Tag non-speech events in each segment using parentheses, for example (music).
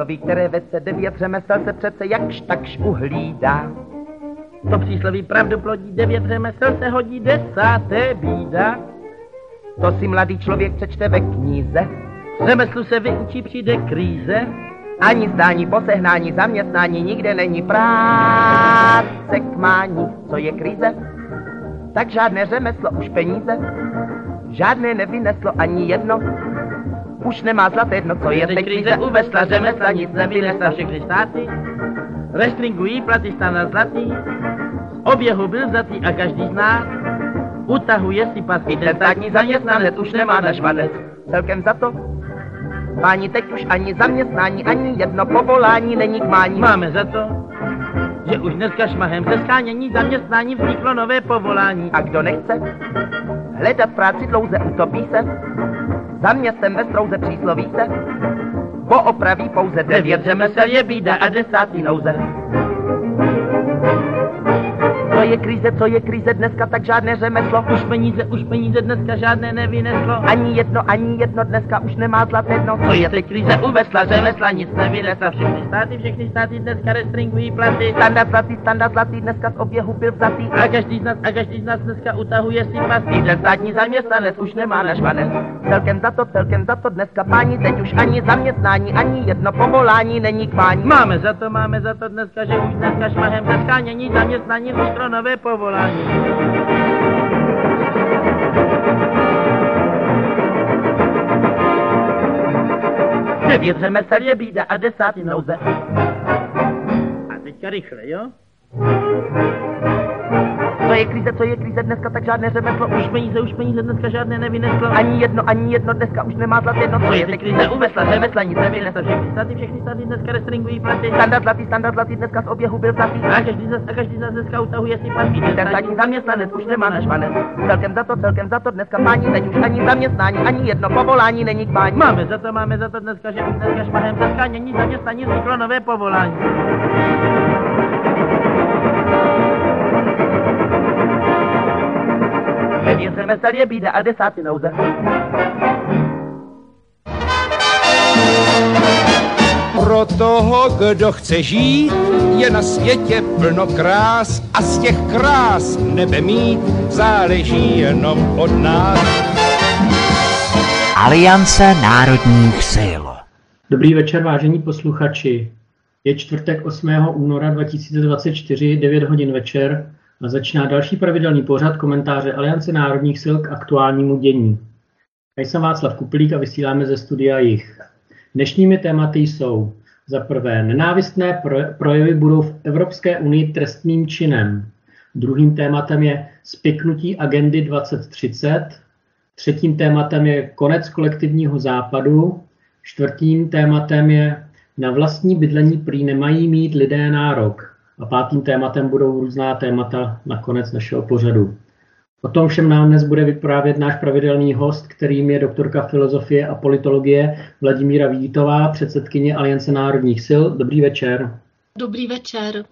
přísloví, které vece devět řemesel se přece jakž takž uhlídá. To přísloví pravdu plodí, devět řemesel se hodí, desáté bída. To si mladý člověk přečte ve knize. Řemeslu se vyučí, přijde kríze. Ani zdání, posehnání, zaměstnání, nikde není práce k mání. Co je krize? Tak žádné řemeslo už peníze, žádné nevyneslo ani jedno. Už nemá zlaté dno, co je teď krize, uvesla řemesla, nic nevynesla všechny státy. Restringují platy stana zlatý, oběhu byl vzatý a každý z nás utahuje si pasky. Ten státní zaměstnanec už nemá na švanec. Celkem za to Páni, teď už ani zaměstnání, ani jedno povolání není k mání. Máme za to, že už dneska šmahem se skánění zaměstnání vzniklo nové povolání. A kdo nechce hledat práci dlouze utopí se, za městem ve strouze přísloví se, poopraví pouze devět řemesel je bída a desátý nouze. Co je krize, co je krize dneska, tak žádné řemeslo. Už peníze, už peníze dneska žádné nevyneslo. Ani jedno, ani jedno dneska už nemá zlaté dno. Co je teď krize, uvesla řemesla, nic nevynesla. Všechny státy, všechny státy dneska restringují platy. Standard zlatý, standard zlatý dneska z oběhu byl vzatý. A každý z nás, a každý z nás dneska utahuje si pasky. Ten státní zaměstnanec už nemá na švanec. Celkem za to, celkem za to dneska páni, teď už ani zaměstnání, ani jedno povolání není k pání. Máme za to, máme za to dneska, že už dneska šmahem dneska není zaměstnání vzniklo nové povolání. Devět řemesel je bída a desátý nouze. A teďka rychle, jo? Co je krize, co je krize dneska, tak žádné řemeslo. Už peníze, už peníze dneska žádné nevyneslo. Ani jedno, ani jedno dneska už nemá zlaté dno. Co je teď krize, uvesla řemesla, nic nevynesla. Všechny státy, všechny státy dneska restringují platy. Standard zlatý, standard zlatý dneska z oběhu byl vzatý. A každý z nás, a každý z nás dneska utahuje si pasky. Ten státní zaměstnanec už nemá na švanec. Celkem za to, celkem za to dneska páni, teď už ani zaměstnání, ani jedno povolání není k pání. Máme za to, máme za to dneska, že už dneska šmahem dneska není zaměstnání vzniklo nové povolání. Řemesel je bída a desátý nouze. Pro toho, kdo chce žít, je na světě plno krás a z těch krás nebe mít záleží jenom od nás. Aliance národních sil. Dobrý večer, vážení posluchači. Je čtvrtek 8. února 2024, 9 hodin večer začíná další pravidelný pořad komentáře Aliance národních sil k aktuálnímu dění. Já jsem Václav Kuplík a vysíláme ze studia jich. Dnešními tématy jsou za prvé nenávistné projevy budou v Evropské unii trestným činem. Druhým tématem je spiknutí agendy 2030. Třetím tématem je konec kolektivního západu. Čtvrtým tématem je na vlastní bydlení prý nemají mít lidé nárok. A pátým tématem budou různá témata na konec našeho pořadu. O tom všem nám dnes bude vyprávět náš pravidelný host, kterým je doktorka filozofie a politologie Vladimíra Vítová, předsedkyně Aliance národních sil. Dobrý večer. Dobrý večer.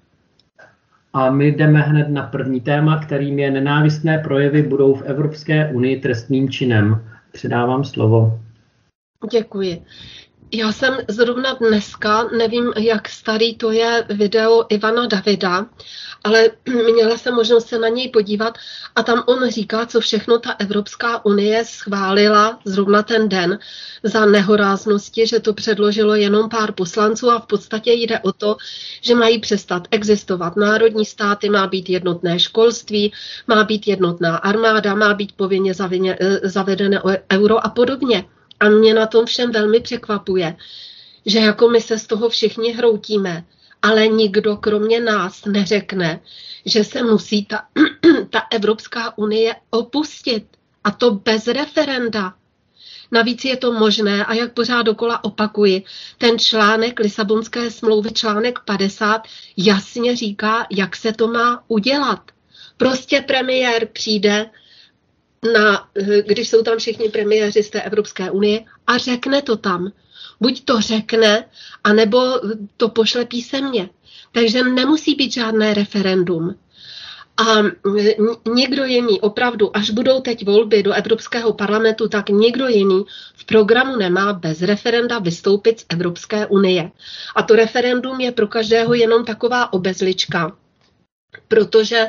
A my jdeme hned na první téma, kterým je nenávistné projevy budou v Evropské unii trestným činem. Předávám slovo. Děkuji. Já jsem zrovna dneska, nevím, jak starý to je video Ivana Davida, ale (clears throat) měla jsem možnost se na něj podívat a tam on říká, co všechno ta Evropská unie schválila zrovna ten den za nehoráznosti, že to předložilo jenom pár poslanců a v podstatě jde o to, že mají přestat existovat národní státy, má být jednotné školství, má být jednotná armáda, má být povinně zavedené euro a podobně. A mě na tom všem velmi překvapuje, že jako my se z toho všichni hroutíme, ale nikdo kromě nás neřekne, že se musí ta, (clears throat) ta Evropská unie opustit. A to bez referenda. Navíc je to možné a jak pořád dokola opakuji, ten článek Lisabonské smlouvy, článek 50, jasně říká, jak se to má udělat. Prostě premiér přijde, na, když jsou tam všichni premiéři z té Evropské unie a řekne to tam. Buď to řekne, anebo to pošle písemně. Takže nemusí být žádné referendum. A někdo jiný, opravdu, až budou teď volby do Evropského parlamentu, tak někdo jiný v programu nemá bez referenda vystoupit z Evropské unie. A to referendum je pro každého jenom taková obezlička, protože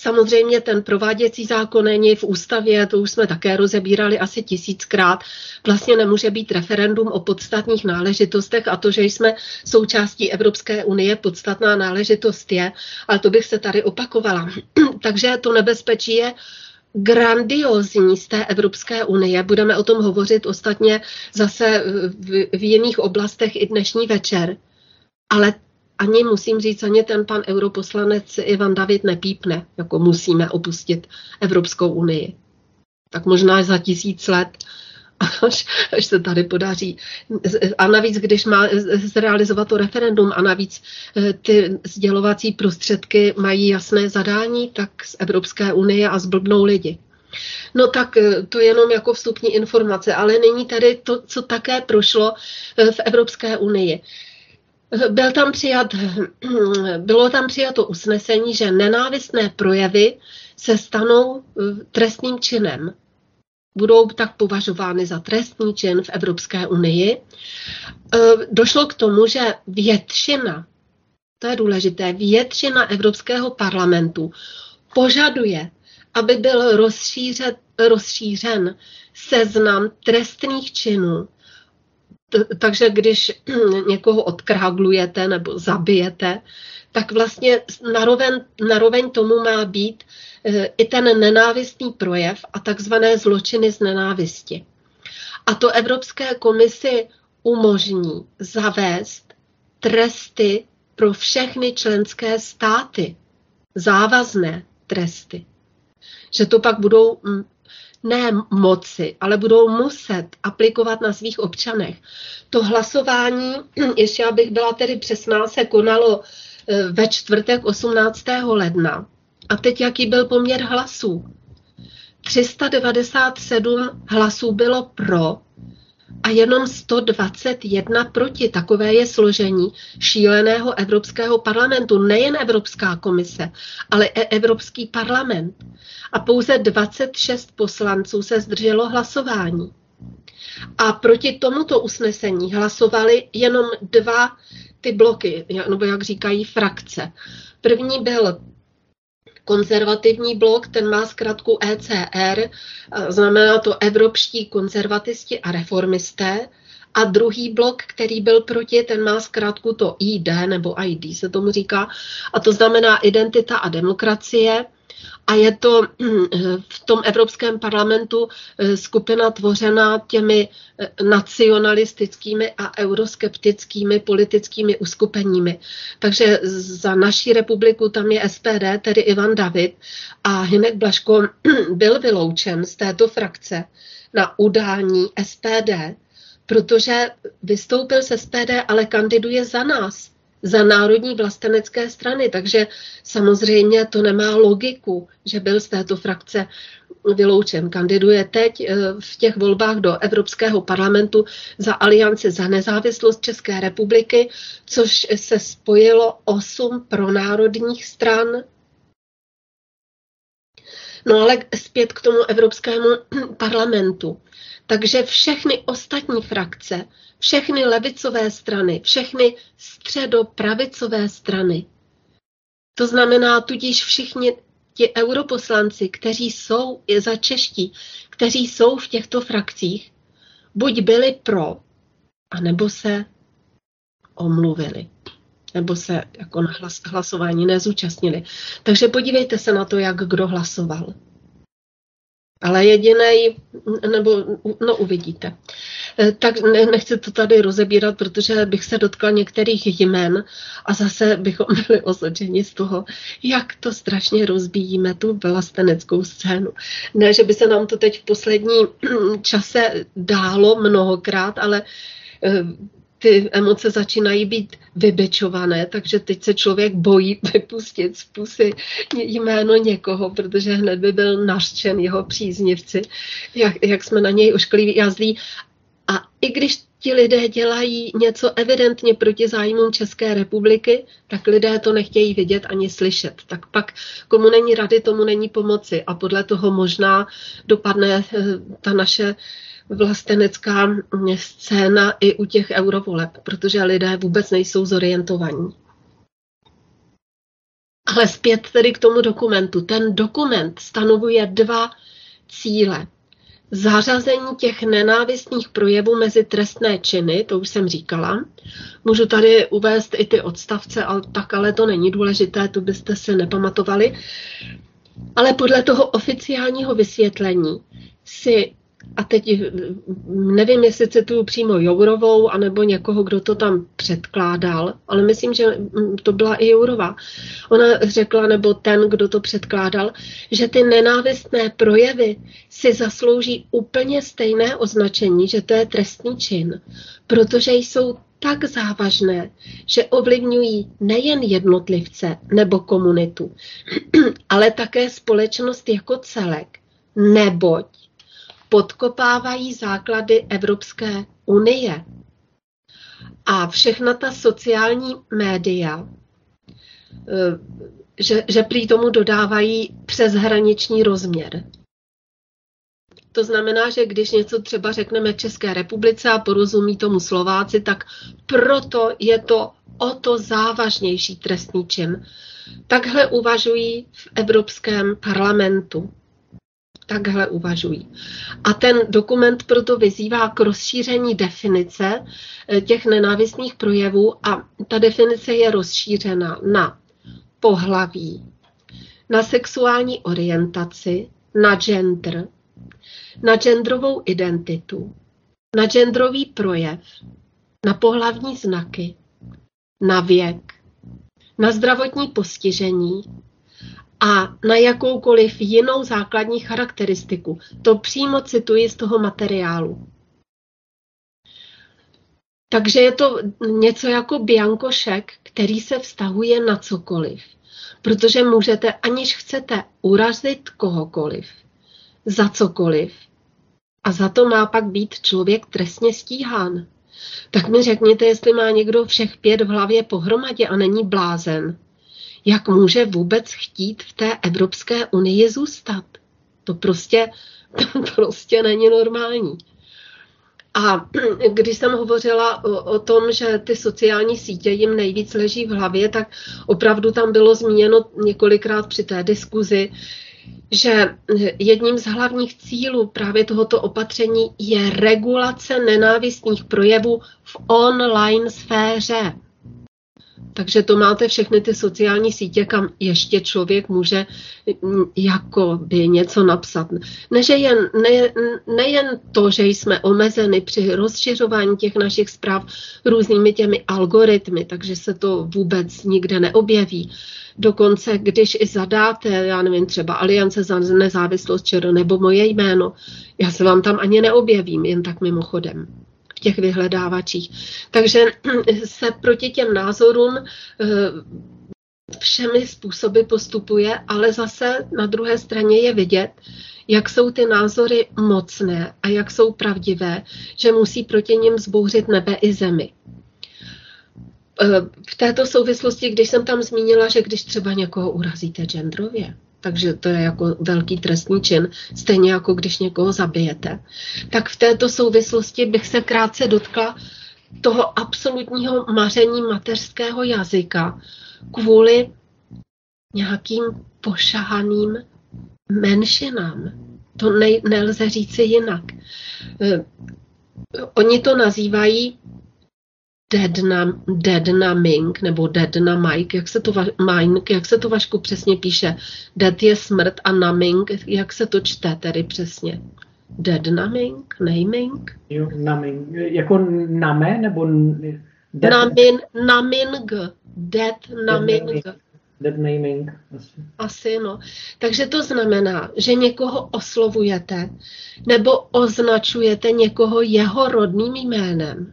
Samozřejmě ten prováděcí zákon není v ústavě, to už jsme také rozebírali asi tisíckrát. Vlastně nemůže být referendum o podstatných náležitostech a to, že jsme součástí Evropské unie, podstatná náležitost je, ale to bych se tady opakovala. (clears throat) Takže to nebezpečí je grandiozní z té Evropské unie. Budeme o tom hovořit ostatně zase v, v jiných oblastech i dnešní večer. Ale ani musím říct, ani ten pan europoslanec Ivan David nepípne, jako musíme opustit Evropskou unii. Tak možná za tisíc let, (laughs) až, až se tady podaří. A navíc, když má zrealizovat to referendum a navíc eh, ty sdělovací prostředky mají jasné zadání, tak z Evropské unie a zblbnou lidi. No tak eh, to je jenom jako vstupní informace, ale není tady to, co také prošlo eh, v Evropské unii. Byl tam přijat, (clears throat) bylo tam přijato usnesení, že nenávistné projevy se stanou eh, trestným činem. Budou tak považovány za trestný čin v Evropské unii. Eh, došlo k tomu, že většina, to je důležité, většina Evropského parlamentu požaduje, aby byl rozšířen, rozšířen seznam trestných činů, takže když (clears throat) někoho odkráglujete nebo zabijete, tak vlastně naroveň, naroveň tomu má být e, i ten nenávistný projev a takzvané zločiny z nenávisti. A to Evropské komisi umožní zavést tresty pro všechny členské státy, závazné tresty. Že to pak budou ne moci, ale budou muset aplikovat na svých občanech. To hlasování, (clears throat) ještě abych byla tedy přesná, se konalo e, ve čtvrtek 18. ledna. A teď jaký byl poměr hlasů? 397 hlasů bylo pro a jenom 121 proti. Takové je složení šíleného Evropského parlamentu. Nejen Evropská komise, ale i Evropský parlament. A pouze 26 poslanců se zdrželo hlasování. A proti tomuto usnesení hlasovali jenom dva ty bloky, nebo jak říkají frakce. První byl konzervativní blok, ten má zkrátku ECR, znamená to evropští konzervatisti a reformisté. A druhý blok, který byl proti, ten má zkrátku to ID, nebo ID se tomu říká, a to znamená identita a demokracie a je to v tom Evropském parlamentu eh, skupina tvořená těmi eh, nacionalistickými a euroskeptickými politickými uskupeními. Takže za naší republiku tam je SPD, tedy Ivan David a Hinek Blaško (clears throat) byl vyloučen z této frakce na udání SPD, protože vystoupil se SPD, ale kandiduje za nás za národní vlastenecké strany, takže samozřejmě to nemá logiku, že byl z této frakce vyloučen. Kandiduje teď eh, v těch volbách do Evropského parlamentu za Alianci za nezávislost České republiky, což se spojilo osm pronárodních stran. No ale zpět k tomu Evropskému (clears throat) parlamentu. Takže všechny ostatní frakce všechny levicové strany, všechny středopravicové strany. To znamená tudíž všichni ti europoslanci, kteří jsou i za čeští, kteří jsou v těchto frakcích, buď byli pro, anebo se omluvili, nebo se jako na hlas, hlasování nezúčastnili. Takže podívejte se na to, jak kdo hlasoval. Ale jediný, nebo no uvidíte. E, tak nechci to tady rozebírat, protože bych se dotkla některých jmen a zase bychom (laughs) byli osočeni z toho, jak to strašně rozbíjíme tu vlasteneckou scénu. Ne, že by se nám to teď v poslední (clears throat) čase dálo mnohokrát, ale e, ty emoce začínají být vybečované, takže teď se člověk bojí (laughs) vypustit z pusy jméno někoho, protože hned by byl naštěn jeho příznivci, jak, jak jsme na něj oškliví jazlí. A i když ti lidé dělají něco evidentně proti zájmům České republiky, tak lidé to nechtějí vidět ani slyšet. Tak pak komu není rady, tomu není pomoci a podle toho možná dopadne eh, ta naše vlastenecká scéna i u těch eurovoleb, protože lidé vůbec nejsou zorientovaní. Ale zpět tedy k tomu dokumentu. Ten dokument stanovuje dva cíle zařazení těch nenávistných projevů mezi trestné činy, to už jsem říkala. Můžu tady uvést i ty odstavce, ale tak ale to není důležité, to byste se nepamatovali. Ale podle toho oficiálního vysvětlení si a teď nevím, jestli cituju přímo Jourovou, anebo někoho, kdo to tam předkládal, ale myslím, že to byla i Jourova. Ona řekla, nebo ten, kdo to předkládal, že ty nenávistné projevy si zaslouží úplně stejné označení, že to je trestný čin, protože jsou tak závažné, že ovlivňují nejen jednotlivce nebo komunitu, (clears throat) ale také společnost jako celek, neboť podkopávají základy Evropské unie. A všechna ta sociální média, eh, že, že prý tomu dodávají přeshraniční rozměr. To znamená, že když něco třeba řekneme České republice a porozumí tomu Slováci, tak proto je to o to závažnější trestný čin. Takhle uvažují v Evropském parlamentu takhle uvažují. A ten dokument proto vyzývá k rozšíření definice eh, těch nenávistných projevů a ta definice je rozšířena na pohlaví, na sexuální orientaci, na gender, na genderovou identitu, na genderový projev, na pohlavní znaky, na věk, na zdravotní postižení, a na jakoukoliv jinou základní charakteristiku. To přímo cituji z toho materiálu. Takže je to něco jako biankošek, který se vztahuje na cokoliv. Protože můžete, aniž chcete urazit kohokoliv, za cokoliv, a za to má pak být člověk trestně stíhán. Tak mi řekněte, jestli má někdo všech pět v hlavě pohromadě a není blázen jak může vůbec chtít v té Evropské unii zůstat. To prostě, to (laughs) prostě není normální. A (clears throat) když jsem hovořila o, o tom, že ty sociální sítě jim nejvíc leží v hlavě, tak opravdu tam bylo zmíněno několikrát při té diskuzi, že jedním z hlavních cílů právě tohoto opatření je regulace nenávistných projevů v online sféře. Takže to máte všechny ty sociální sítě, kam ještě člověk může mm, jako by něco napsat. Ne, že jen, ne, nejen to, že jsme omezeni při rozšiřování těch našich zpráv různými těmi algoritmy, takže se to vůbec nikde neobjeví. Dokonce, když i zadáte, já nevím, třeba Aliance za nezávislost ČR nebo moje jméno, já se vám tam ani neobjevím, jen tak mimochodem těch vyhledávačích. Takže (clears throat) se proti těm názorům eh, všemi způsoby postupuje, ale zase na druhé straně je vidět, jak jsou ty názory mocné a jak jsou pravdivé, že musí proti nim zbouřit nebe i zemi. Eh, v této souvislosti, když jsem tam zmínila, že když třeba někoho urazíte genderově, takže to je jako velký trestný čin, stejně jako když někoho zabijete. Tak v této souvislosti bych se krátce dotkla toho absolutního maření mateřského jazyka kvůli nějakým pošahaným menšinám. To ne, nelze říci jinak. Eh, oni to nazývají Deadnam, deadnaming nebo deadnaming, jak se to, mine, jak se to Vašku přesně píše? Dead je smrt a naming, jak se to čte tedy přesně? Deadnaming? Naming? Jo, naming. Jako name nebo... Dead... Namin, naming. Dead naming. Dead naming. Asi. asi, no. Takže to znamená, že někoho oslovujete nebo označujete někoho jeho rodným jménem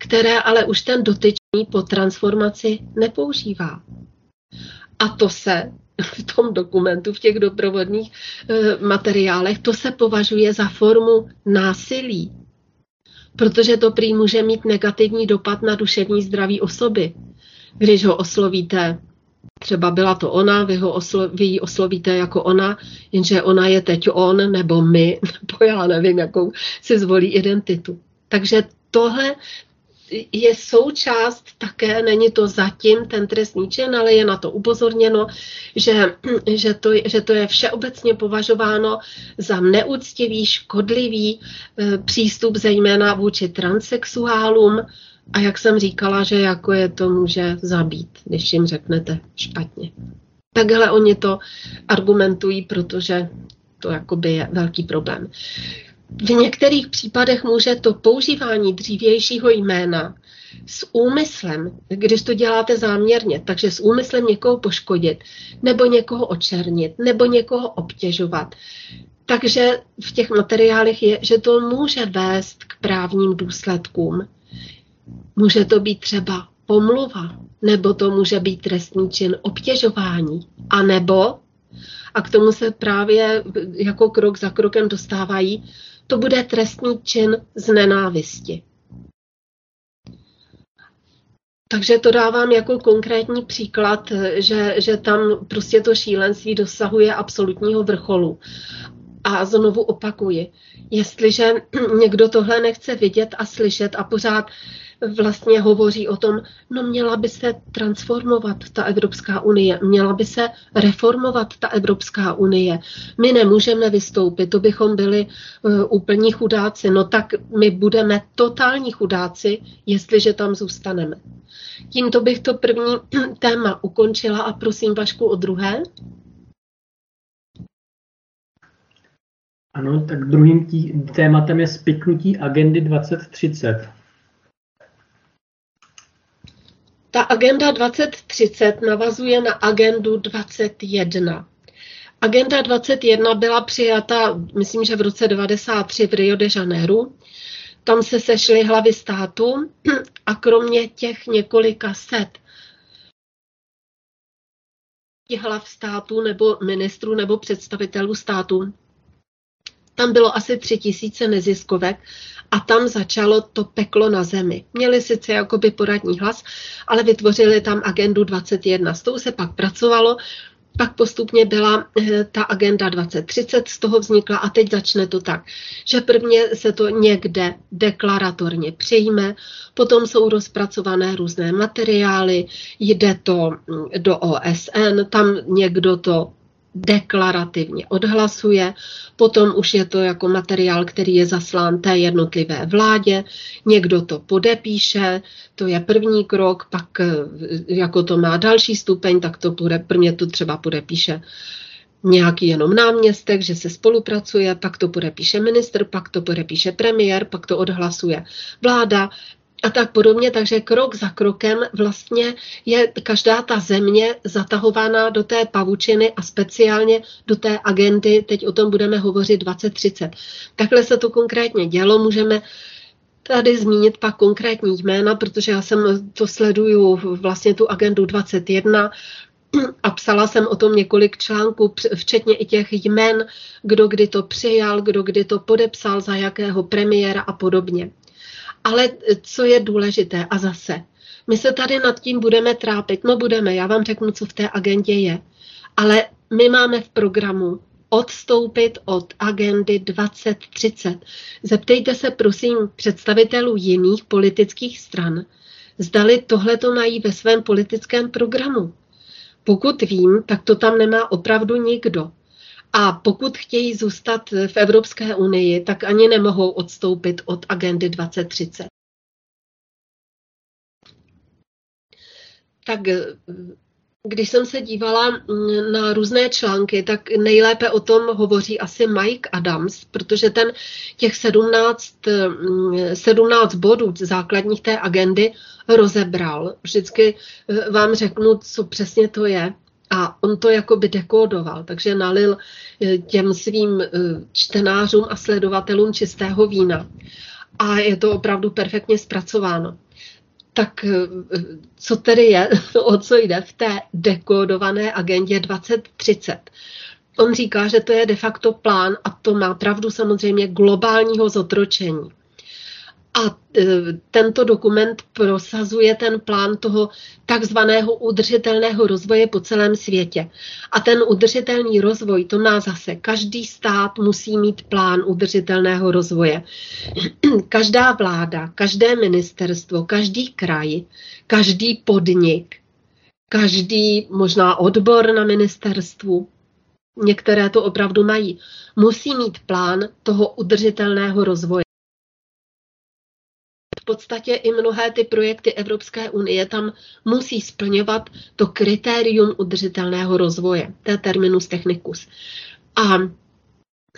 které ale už ten dotyčný po transformaci nepoužívá. A to se (laughs) v tom dokumentu, v těch doprovodných e, materiálech, to se považuje za formu násilí. protože to prý může mít negativní dopad na duševní zdraví osoby. Když ho oslovíte, třeba byla to ona, vy, ho oslo, vy ji oslovíte jako ona, jenže ona je teď on, nebo my, (laughs) nebo já nevím, jakou si zvolí identitu. Takže tohle je součást také, není to zatím ten trestní čin, ale je na to upozorněno, že, (clears throat) že, to, že to je všeobecně považováno za neúctivý, škodlivý e, přístup zejména vůči transexuálům a jak jsem říkala, že jako je to může zabít, když jim řeknete špatně. Takhle oni to argumentují, protože to jakoby je velký problém. V některých případech může to používání dřívějšího jména s úmyslem, když to děláte záměrně, takže s úmyslem někoho poškodit, nebo někoho očernit, nebo někoho obtěžovat. Takže v těch materiálech je, že to může vést k právním důsledkům. Může to být třeba pomluva, nebo to může být trestný čin obtěžování, a nebo, a k tomu se právě jako krok za krokem dostávají, to bude trestný čin z nenávisti. Takže to dávám jako konkrétní příklad, že, že tam prostě to šílenství dosahuje absolutního vrcholu. A znovu opakuji, jestliže (clears throat) někdo tohle nechce vidět a slyšet a pořád vlastně hovoří o tom, no měla by se transformovat ta Evropská unie, měla by se reformovat ta Evropská unie. My nemůžeme vystoupit, to bychom byli uh, úplní chudáci. No tak my budeme totální chudáci, jestliže tam zůstaneme. Tímto bych to první (clears throat) téma ukončila a prosím Vašku o druhé. Ano, tak druhým tí, tématem je spiknutí agendy 2030. Ta agenda 2030 navazuje na agendu 21. Agenda 21 byla přijata, myslím, že v roce 93 v Rio de Janeiro. Tam se sešly hlavy státu a kromě těch několika set hlav států nebo ministrů nebo představitelů států, tam bylo asi tři tisíce neziskovek a tam začalo to peklo na zemi. Měli sice jakoby poradní hlas, ale vytvořili tam agendu 21. S tou se pak pracovalo, pak postupně byla eh, ta agenda 2030, z toho vznikla a teď začne to tak, že prvně se to někde deklaratorně přijme, potom jsou rozpracované různé materiály, jde to mm, do OSN, tam někdo to deklarativně odhlasuje, potom už je to jako materiál, který je zaslán té jednotlivé vládě, někdo to podepíše, to je první krok, pak eh, jako to má další stupeň, tak to bude, prvně to třeba podepíše nějaký jenom náměstek, že se spolupracuje, pak to podepíše ministr, pak to podepíše premiér, pak to odhlasuje vláda, a tak podobně, takže krok za krokem vlastně je každá ta země zatahována do té pavučiny a speciálně do té agendy, teď o tom budeme hovořit 2030. Takhle se to konkrétně dělo, můžeme tady zmínit pak konkrétní jména, protože já jsem to sleduju vlastně tu agendu 21, a psala jsem o tom několik článků, včetně i těch jmen, kdo kdy to přijal, kdo kdy to podepsal, za jakého premiéra a podobně. Ale eh, co je důležité, a zase, my se tady nad tím budeme trápit, no budeme, já vám řeknu, co v té agendě je. Ale my máme v programu odstoupit od agendy 2030. Zeptejte se prosím představitelů jiných politických stran, zdali tohle to mají ve svém politickém programu. Pokud vím, tak to tam nemá opravdu nikdo. A pokud chtějí zůstat v Evropské unii, tak ani nemohou odstoupit od agendy 2030. Tak když jsem se dívala na různé články, tak nejlépe o tom hovoří asi Mike Adams, protože ten těch 17, 17 mm, bodů základních té agendy rozebral. Vždycky vám řeknu, co přesně to je. A on to jako by dekódoval, takže nalil eh, těm svým eh, čtenářům a sledovatelům čistého vína. A je to opravdu perfektně zpracováno. Tak eh, co tedy je, (laughs) o co jde v té dekódované agendě 2030? On říká, že to je de facto plán, a to má pravdu samozřejmě, globálního zotročení. A e, tento dokument prosazuje ten plán toho takzvaného udržitelného rozvoje po celém světě. A ten udržitelný rozvoj, to má zase, každý stát musí mít plán udržitelného rozvoje. (clears throat) Každá vláda, každé ministerstvo, každý kraj, každý podnik, každý možná odbor na ministerstvu, některé to opravdu mají, musí mít plán toho udržitelného rozvoje podstatě i mnohé ty projekty Evropské unie tam musí splňovat to kritérium udržitelného rozvoje, to je terminus technicus. A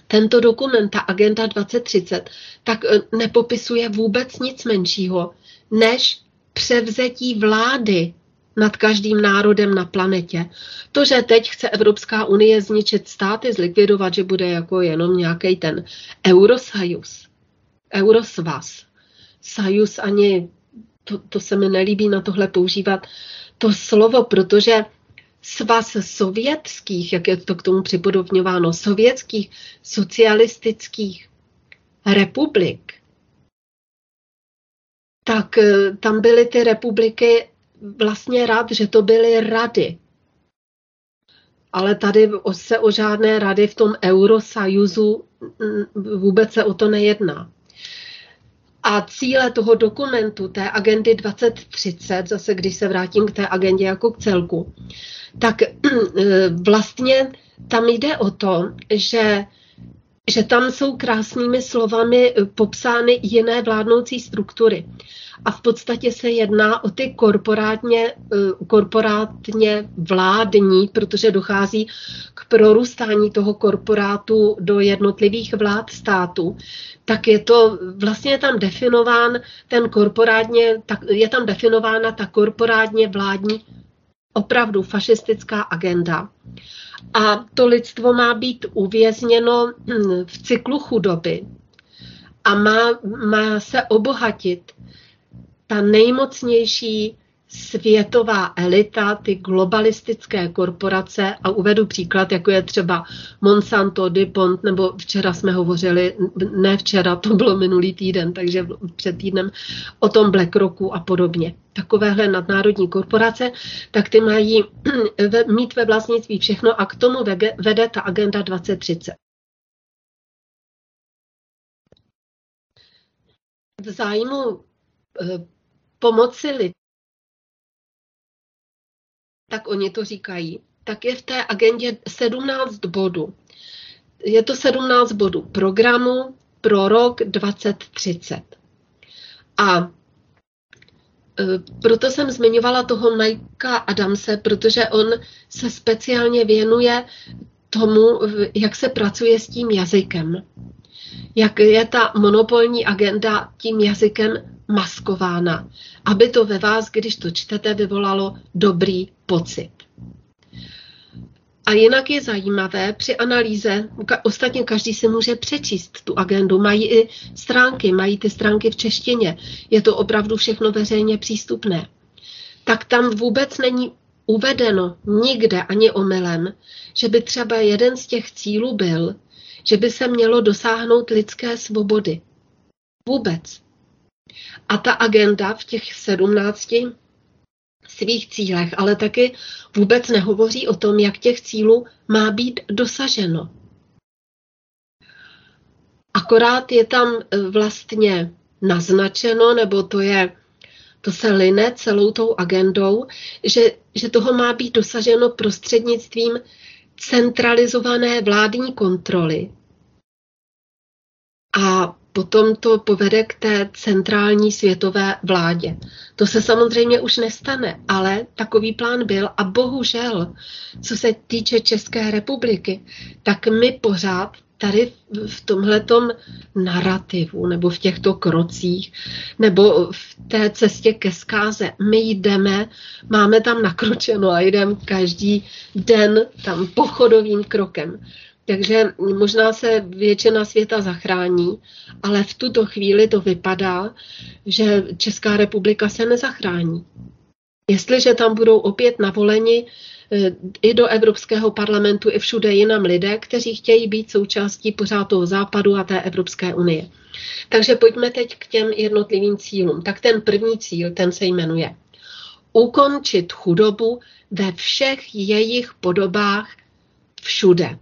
tento dokument, ta Agenda 2030, tak e, nepopisuje vůbec nic menšího, než převzetí vlády nad každým národem na planetě. To, že teď chce Evropská unie zničit státy, zlikvidovat, že bude jako jenom nějaký ten Eurosajus, Eurosvaz, sajus ani, to, to se mi nelíbí na tohle používat to slovo, protože svaz sovětských, jak je to k tomu připodobňováno, sovětských socialistických republik, tak eh, tam byly ty republiky vlastně rád, že to byly rady. Ale tady se o žádné rady v tom Eurosajuzu vůbec se o to nejedná. A cíle toho dokumentu, té agendy 2030, zase když se vrátím k té agendě jako k celku, tak (clears throat) eh, vlastně tam jde o to, že že tam jsou krásnými slovami popsány jiné vládnoucí struktury. A v podstatě se jedná o ty korporátně, eh, korporátně vládní, protože dochází k prorůstání toho korporátu do jednotlivých vlád států, tak je to vlastně tam definován ten korporátně, tak je tam definována ta korporátně vládní opravdu fašistická agenda. A to lidstvo má být uvězněno hm, v cyklu chudoby a má, má se obohatit ta nejmocnější světová elita, ty globalistické korporace a uvedu příklad, jako je třeba Monsanto, DuPont, nebo včera jsme hovořili, ne včera, to bylo minulý týden, takže před týdnem, o tom BlackRocku a podobně. Takovéhle nadnárodní korporace, tak ty mají (clears throat) mít ve vlastnictví všechno a k tomu vede ta agenda 2030. V zájmu eh, pomoci lidem tak oni to říkají, tak je v té agendě 17 bodů. Je to 17 bodů programu pro rok 2030. A e, proto jsem zmiňovala toho Majka Adamse, protože on se speciálně věnuje tomu, jak se pracuje s tím jazykem. Jak je ta monopolní agenda tím jazykem maskována, aby to ve vás, když to čtete, vyvolalo dobrý pocit. A jinak je zajímavé při analýze, ostatně každý si může přečíst tu agendu, mají i stránky, mají ty stránky v češtině, je to opravdu všechno veřejně přístupné. Tak tam vůbec není uvedeno nikde ani omylem, že by třeba jeden z těch cílů byl, že by se mělo dosáhnout lidské svobody. Vůbec. A ta agenda v těch sedmnácti svých cílech, ale taky vůbec nehovoří o tom, jak těch cílů má být dosaženo. Akorát je tam e, vlastně naznačeno, nebo to je, to se line celou tou agendou, že, že toho má být dosaženo prostřednictvím centralizované vládní kontroly. A potom to povede k té centrální světové vládě. To se samozřejmě už nestane, ale takový plán byl a bohužel, co se týče České republiky, tak my pořád tady v tomhletom narrativu nebo v těchto krocích nebo v té cestě ke zkáze. My jdeme, máme tam nakročeno a jdeme každý den tam pochodovým krokem. Takže možná se většina světa zachrání, ale v tuto chvíli to vypadá, že Česká republika se nezachrání. Jestliže tam budou opět navoleni i do Evropského parlamentu, i všude jinam lidé, kteří chtějí být součástí pořád toho západu a té Evropské unie. Takže pojďme teď k těm jednotlivým cílům. Tak ten první cíl, ten se jmenuje ukončit chudobu ve všech jejich podobách všude.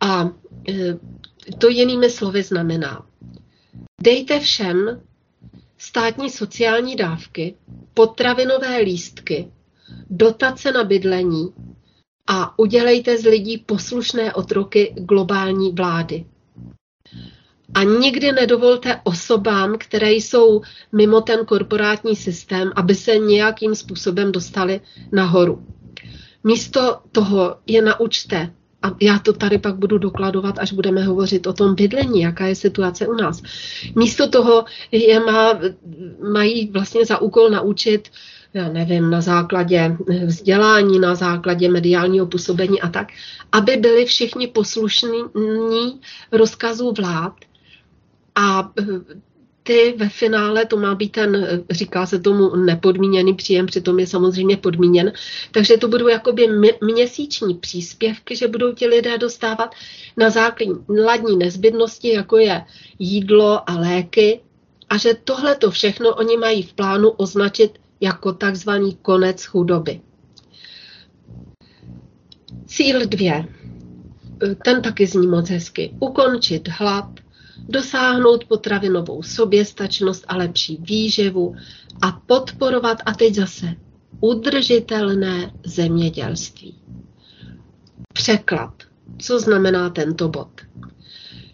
A e, to jinými slovy znamená, dejte všem státní sociální dávky, potravinové lístky, dotace na bydlení a udělejte z lidí poslušné otroky globální vlády. A nikdy nedovolte osobám, které jsou mimo ten korporátní systém, aby se nějakým způsobem dostali nahoru. Místo toho je naučte, a já to tady pak budu dokladovat, až budeme hovořit o tom bydlení, jaká je situace u nás. Místo toho je má, mají vlastně za úkol naučit já nevím, na základě vzdělání, na základě mediálního působení a tak, aby byli všichni poslušní rozkazů vlád a ty ve finále, to má být ten, říká se tomu nepodmíněný příjem, přitom je samozřejmě podmíněn, takže to budou jakoby měsíční příspěvky, že budou ti lidé dostávat na základní nezbytnosti, jako je jídlo a léky, a že tohle to všechno oni mají v plánu označit jako takzvaný konec chudoby. Cíl dvě. Ten taky zní moc hezky. Ukončit hlad, dosáhnout potravinovou soběstačnost a lepší výživu a podporovat, a teď zase, udržitelné zemědělství. Překlad. Co znamená tento bod?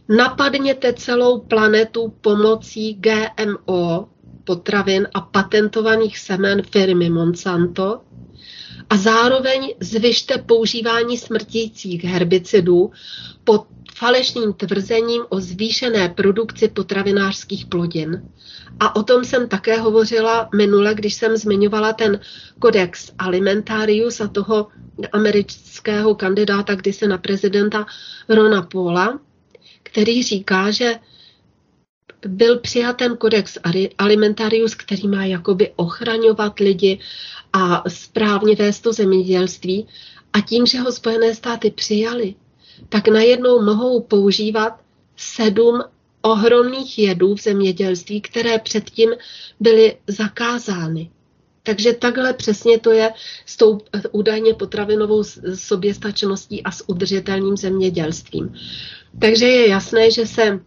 Napadněte celou planetu pomocí GMO potravin a patentovaných semen firmy Monsanto a zároveň zvyšte používání smrtících herbicidů pod falešným tvrzením o zvýšené produkci potravinářských plodin. A o tom jsem také hovořila minule, když jsem zmiňovala ten kodex alimentarius a toho amerického kandidáta kdysi na prezidenta Rona Paula, který říká, že byl přijat ten kodex alimentarius, který má jakoby ochraňovat lidi a správně vést to zemědělství. A tím, že ho Spojené státy přijali, tak najednou mohou používat sedm ohromných jedů v zemědělství, které předtím byly zakázány. Takže takhle přesně to je s tou údajně potravinovou soběstačností a s udržitelným zemědělstvím. Takže je jasné, že se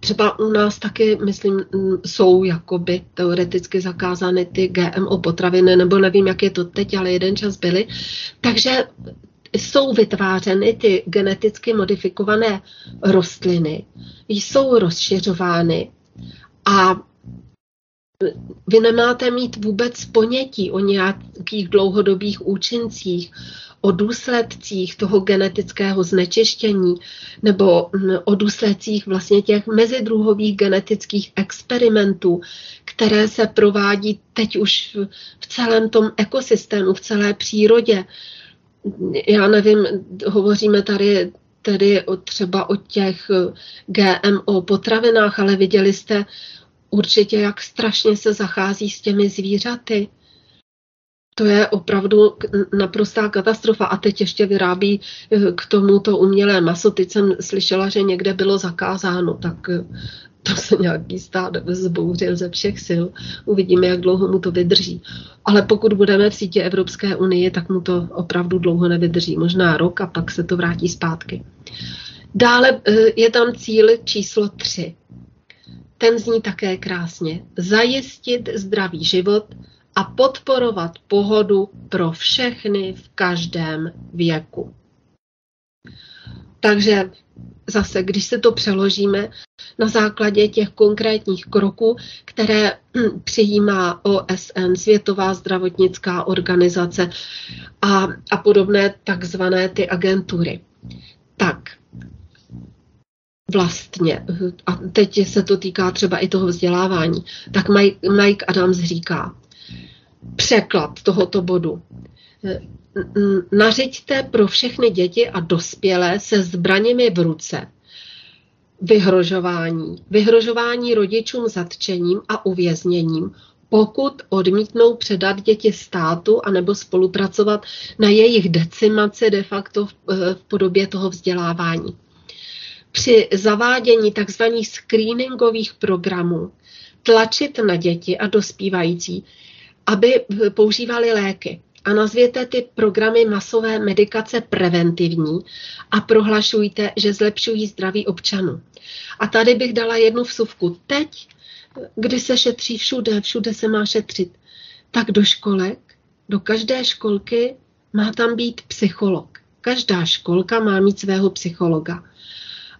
třeba u nás taky, myslím, jsou jakoby teoreticky zakázány ty GMO potraviny, nebo nevím, jak je to teď, ale jeden čas byly. Takže jsou vytvářeny ty geneticky modifikované rostliny, jsou rozšiřovány a vy nemáte mít vůbec ponětí o nějakých dlouhodobých účincích, o důsledcích toho genetického znečištění nebo o důsledcích vlastně těch mezidruhových genetických experimentů, které se provádí teď už v celém tom ekosystému, v celé přírodě. Já nevím, hovoříme tady tedy o, třeba o těch GMO potravinách, ale viděli jste určitě, jak strašně se zachází s těmi zvířaty. To je opravdu naprostá katastrofa. A teď ještě vyrábí eh, k tomu to umělé maso. Teď jsem slyšela, že někde bylo zakázáno, tak to se nějaký stát zbouřil ze všech sil. Uvidíme, jak dlouho mu to vydrží. Ale pokud budeme v sítě Evropské unie, tak mu to opravdu dlouho nevydrží. Možná rok a pak se to vrátí zpátky. Dále eh, je tam cíl číslo 3. Ten zní také krásně. Zajistit zdravý život a podporovat pohodu pro všechny v každém věku. Takže zase, když se to přeložíme na základě těch konkrétních kroků, které (clears throat) přijímá OSN, Světová zdravotnická organizace a, a podobné takzvané ty agentury. Tak, vlastně, a teď se to týká třeba i toho vzdělávání, tak Mike, Mike Adams říká, překlad tohoto bodu. Nařiďte pro všechny děti a dospělé se zbraněmi v ruce vyhrožování, vyhrožování rodičům zatčením a uvězněním, pokud odmítnou předat děti státu anebo spolupracovat na jejich decimaci de facto v, v podobě toho vzdělávání. Při zavádění tzv. screeningových programů tlačit na děti a dospívající, aby používali léky a nazvěte ty programy masové medikace preventivní a prohlašujte, že zlepšují zdraví občanů. A tady bych dala jednu vsuvku. Teď, kdy se šetří všude, všude se má šetřit, tak do školek, do každé školky má tam být psycholog. Každá školka má mít svého psychologa.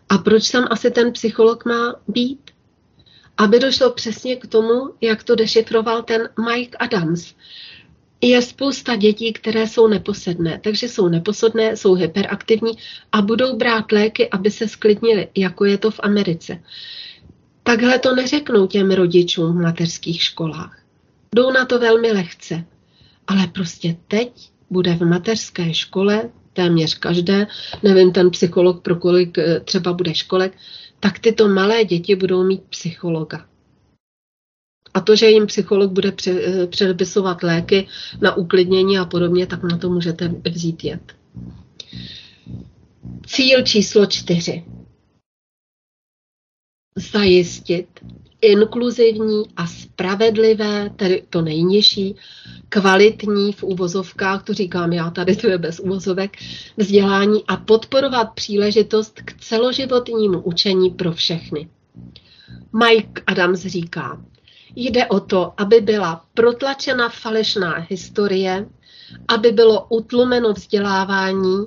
A proč tam asi ten psycholog má být? Aby došlo přesně k tomu, jak to dešifroval ten Mike Adams, je spousta dětí, které jsou neposedné, takže jsou neposedné, jsou hyperaktivní a budou brát léky, aby se sklidnili, jako je to v Americe. Takhle to neřeknou těm rodičům v mateřských školách. Jdou na to velmi lehce, ale prostě teď bude v mateřské škole téměř každé, nevím ten psycholog pro kolik eh, třeba bude školek, tak tyto malé děti budou mít psychologa. A to, že jim psycholog bude eh, předepisovat léky na uklidnění a podobně, tak na to můžete vzít jet. Cíl číslo čtyři. Zajistit inkluzivní a spravedlivé, tedy to nejnižší, kvalitní v úvozovkách, to říkám já, tady to je bez úvozovek, vzdělání a podporovat příležitost k celoživotnímu učení pro všechny. Mike Adams říká, Jde o to, aby byla protlačena falešná historie, aby bylo utlumeno vzdělávání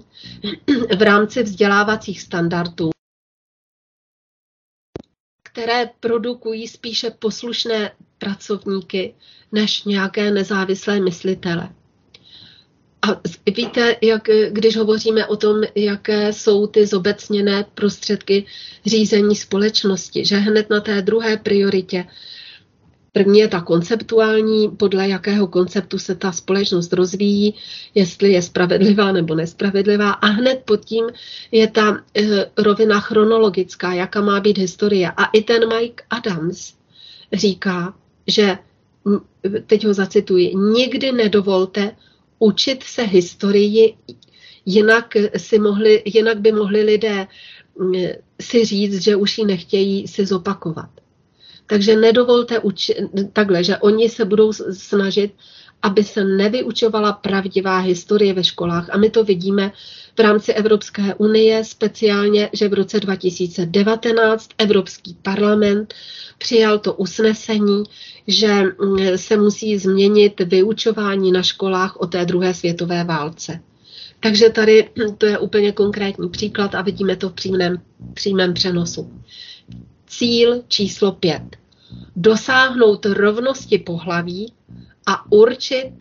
v rámci vzdělávacích standardů, které produkují spíše poslušné pracovníky než nějaké nezávislé myslitele. A víte, jak, když hovoříme o tom, jaké jsou ty zobecněné prostředky řízení společnosti, že hned na té druhé prioritě První je ta konceptuální, podle jakého konceptu se ta společnost rozvíjí, jestli je spravedlivá nebo nespravedlivá. A hned pod tím je ta e, rovina chronologická, jaká má být historie. A i ten Mike Adams říká, že, teď ho zacituji, nikdy nedovolte učit se historii, jinak, si mohli, jinak by mohli lidé si říct, že už ji nechtějí si zopakovat. Takže nedovolte uči- takhle, že oni se budou snažit, aby se nevyučovala pravdivá historie ve školách. A my to vidíme v rámci Evropské unie, speciálně, že v roce 2019 Evropský parlament přijal to usnesení, že mm, se musí změnit vyučování na školách o té druhé světové válce. Takže tady to je úplně konkrétní příklad a vidíme to v přímém, přímém přenosu. Cíl číslo pět. Dosáhnout rovnosti pohlaví a určit,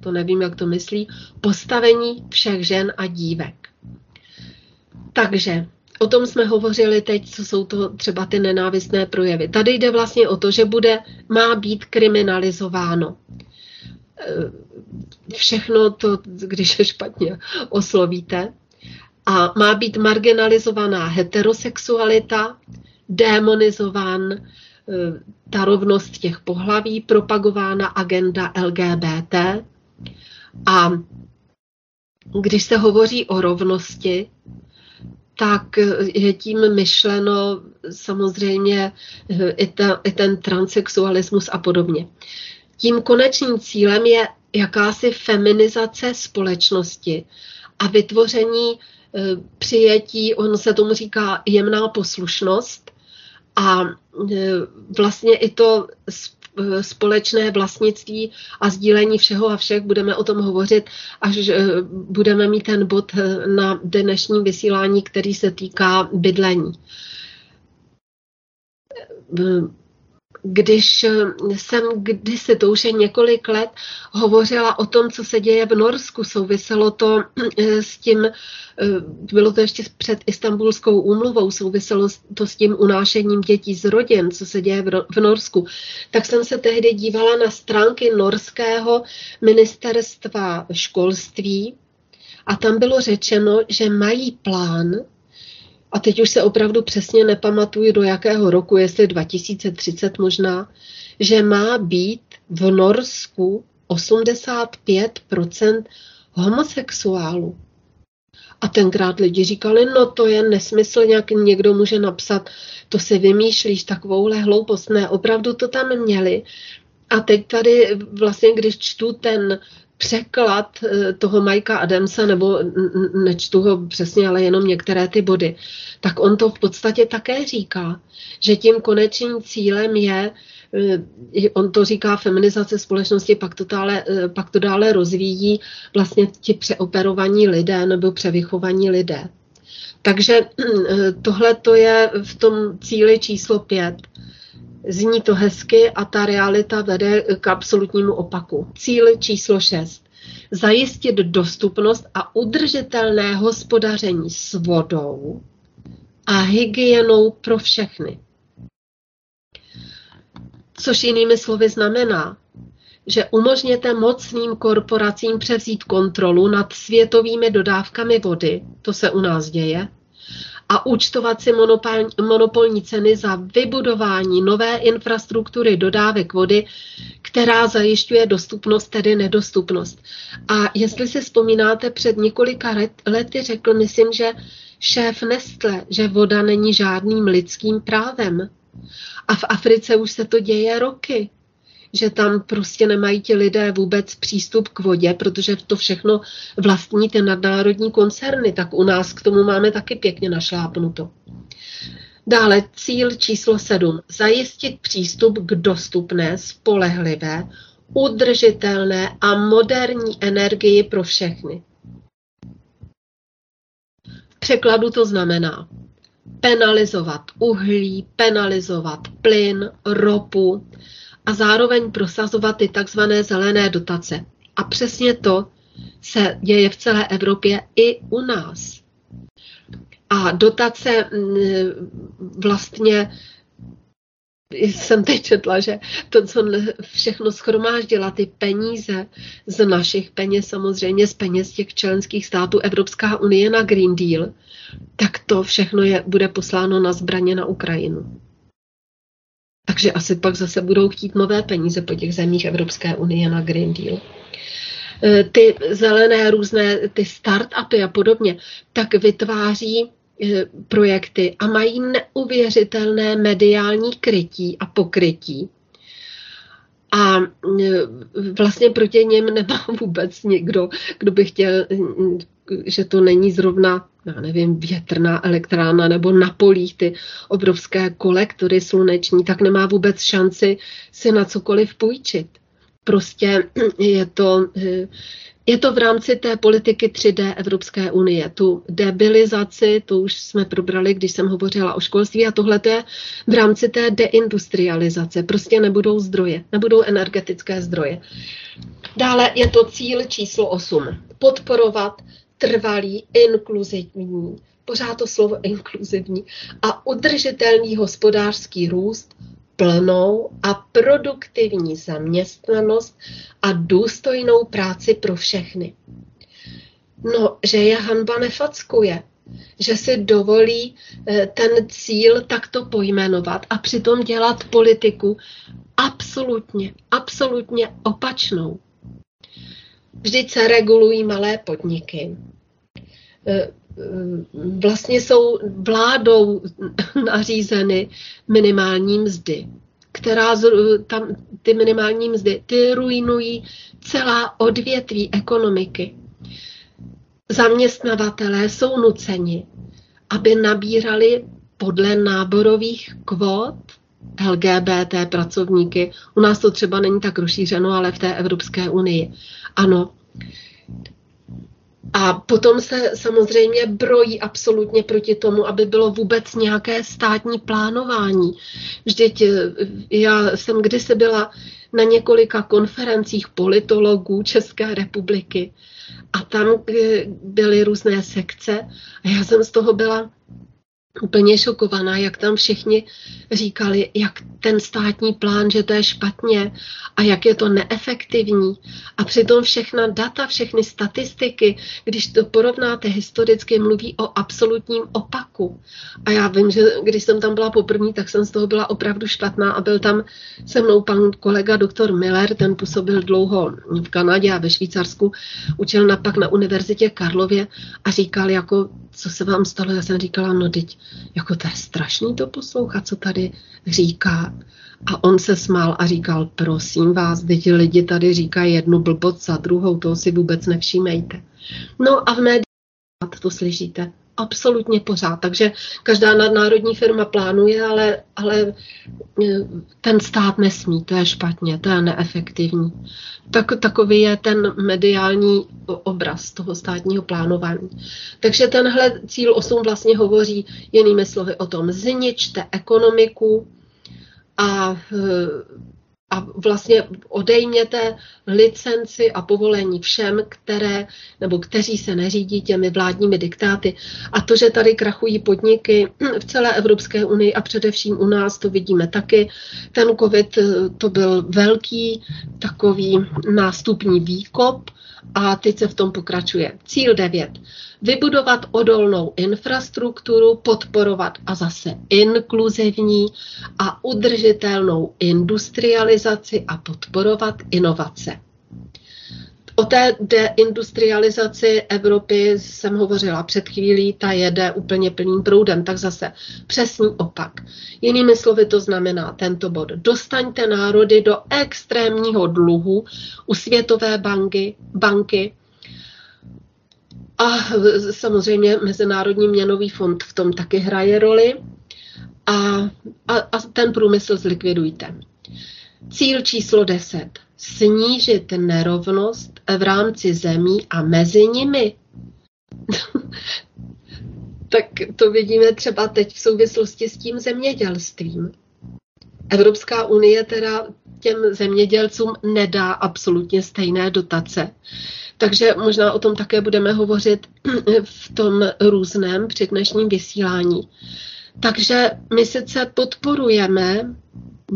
to nevím, jak to myslí, postavení všech žen a dívek. Takže o tom jsme hovořili teď, co jsou to třeba ty nenávistné projevy. Tady jde vlastně o to, že bude, má být kriminalizováno eh, všechno to, když je špatně oslovíte. A má být marginalizovaná heterosexualita, demonizován eh, ta rovnost těch pohlaví, propagována agenda LGBT. A když se hovoří o rovnosti, tak je tím myšleno samozřejmě eh, i, ta, i ten transexualismus a podobně. Tím konečným cílem je jakási feminizace společnosti a vytvoření eh, přijetí, on se tomu říká jemná poslušnost, a e, vlastně i to e, společné vlastnictví a sdílení všeho a všech, budeme o tom hovořit, až e, budeme mít ten bod na dnešním vysílání, který se týká bydlení když eh, jsem kdysi, to už je několik let, hovořila o tom, co se děje v Norsku, souviselo to eh, s tím, eh, bylo to ještě před istambulskou úmluvou, souviselo to s tím unášením dětí z rodin, co se děje v Norsku, tak jsem se tehdy dívala na stránky norského ministerstva školství a tam bylo řečeno, že mají plán a teď už se opravdu přesně nepamatuju, do jakého roku, jestli 2030 možná, že má být v Norsku 85% homosexuálů. A tenkrát lidi říkali, no to je nesmysl, nějak někdo může napsat, to si vymýšlíš, takovouhle hloupost. Ne, opravdu to tam měli. A teď tady vlastně, když čtu ten překlad eh, toho Majka Adamsa, nebo nečtu ho přesně, ale jenom některé ty body, tak on to v podstatě také říká, že tím konečným cílem je, eh, on to říká feminizace společnosti, pak to dále, eh, pak to dále rozvíjí vlastně ti přeoperovaní lidé nebo převychovaní lidé. Takže tohle to je v tom cíli číslo pět. Zní to hezky a ta realita vede k absolutnímu opaku. Cíl číslo 6. Zajistit dostupnost a udržitelné hospodaření s vodou a hygienou pro všechny. Což jinými slovy znamená, že umožněte mocným korporacím převzít kontrolu nad světovými dodávkami vody, to se u nás děje, a účtovat si monopolní ceny za vybudování nové infrastruktury dodávek vody, která zajišťuje dostupnost, tedy nedostupnost. A jestli si vzpomínáte, před několika lety řekl, myslím, že šéf Nestle, že voda není žádným lidským právem. A v Africe už se to děje roky že tam prostě nemají ti lidé vůbec přístup k vodě, protože to všechno vlastní ty nadnárodní koncerny, tak u nás k tomu máme taky pěkně našlápnuto. Dále cíl číslo sedm. Zajistit přístup k dostupné, spolehlivé, udržitelné a moderní energii pro všechny. V překladu to znamená penalizovat uhlí, penalizovat plyn, ropu, a zároveň prosazovat ty takzvané zelené dotace. A přesně to se děje v celé Evropě i u nás. A dotace mm, vlastně jsem teď četla, že to, co všechno schromáždila, ty peníze z našich peněz, samozřejmě z peněz těch členských států Evropská unie na Green Deal, tak to všechno je, bude posláno na zbraně na Ukrajinu. Takže asi pak zase budou chtít nové peníze po těch zemích Evropské unie na Green Deal e, ty zelené různé, ty startupy a podobně, tak vytváří e, projekty a mají neuvěřitelné mediální krytí a pokrytí. A e, vlastně proti něm nemá (laughs) vůbec nikdo, kdo by chtěl, že to není zrovna já nevím, větrná elektrárna nebo na polích ty obrovské kolektory sluneční, tak nemá vůbec šanci si na cokoliv půjčit. Prostě (clears throat) je to, je to v rámci té politiky 3D Evropské unie. Tu debilizaci, to už jsme probrali, když jsem hovořila o školství, a tohle je v rámci té deindustrializace. Prostě nebudou zdroje, nebudou energetické zdroje. Dále je to cíl číslo 8. Podporovat trvalý, inkluzivní, pořád to slovo inkluzivní, a udržitelný hospodářský růst, plnou a produktivní zaměstnanost a důstojnou práci pro všechny. No, že je hanba nefackuje, že si dovolí eh, ten cíl takto pojmenovat a přitom dělat politiku absolutně, absolutně opačnou. Vždyť se regulují malé podniky. E, e, vlastně jsou vládou (laughs) nařízeny minimální mzdy, která tam ty minimální mzdy, ty ruinují celá odvětví ekonomiky. Zaměstnavatelé jsou nuceni, aby nabírali podle náborových kvót LGBT pracovníky. U nás to třeba není tak rozšířeno, ale v té Evropské unii. Ano. A potom se samozřejmě brojí absolutně proti tomu, aby bylo vůbec nějaké státní plánování. Vždyť eh, já jsem kdysi byla na několika konferencích politologů České republiky a tam byly různé sekce a já jsem z toho byla úplně šokovaná, jak tam všichni říkali, jak ten státní plán, že to je špatně a jak je to neefektivní. A přitom všechna data, všechny statistiky, když to porovnáte historicky, mluví o absolutním opaku. A já vím, že když jsem tam byla poprvé, tak jsem z toho byla opravdu špatná a byl tam se mnou pan kolega doktor Miller, ten působil dlouho v Kanadě a ve Švýcarsku, učil napak na univerzitě Karlově a říkal, jako, co se vám stalo. Já jsem říkala, no teď jako to je strašný to poslouchat, co tady říká. A on se smál a říkal, prosím vás, teď lidi tady říkají jednu blbost za druhou, toho si vůbec nevšímejte. No a v médiích to slyšíte absolutně pořád. Takže každá nadnárodní firma plánuje, ale, ale e, ten stát nesmí, to je špatně, to je neefektivní. Tak, takový je ten mediální obraz toho státního plánování. Takže tenhle cíl 8 vlastně hovoří jinými slovy o tom, zničte ekonomiku a e, a vlastně odejměte licenci a povolení všem, které, nebo kteří se neřídí těmi vládními diktáty. A to, že tady krachují podniky v celé Evropské unii a především u nás, to vidíme taky. Ten COVID to byl velký takový nástupní výkop a teď se v tom pokračuje. Cíl 9 vybudovat odolnou infrastrukturu, podporovat a zase inkluzivní a udržitelnou industrializaci a podporovat inovace. O té deindustrializaci Evropy jsem hovořila před chvílí, ta jede úplně plným proudem, tak zase přesný opak. Jinými slovy to znamená tento bod. Dostaňte národy do extrémního dluhu u Světové banky, banky a samozřejmě Mezinárodní měnový fond v tom taky hraje roli. A, a, a ten průmysl zlikvidujte. Cíl číslo 10. Snížit nerovnost v rámci zemí a mezi nimi. (laughs) tak to vidíme třeba teď v souvislosti s tím zemědělstvím. Evropská unie teda těm zemědělcům nedá absolutně stejné dotace. Takže možná o tom také budeme hovořit (clears throat) v tom různém při dnešním vysílání. Takže my sice podporujeme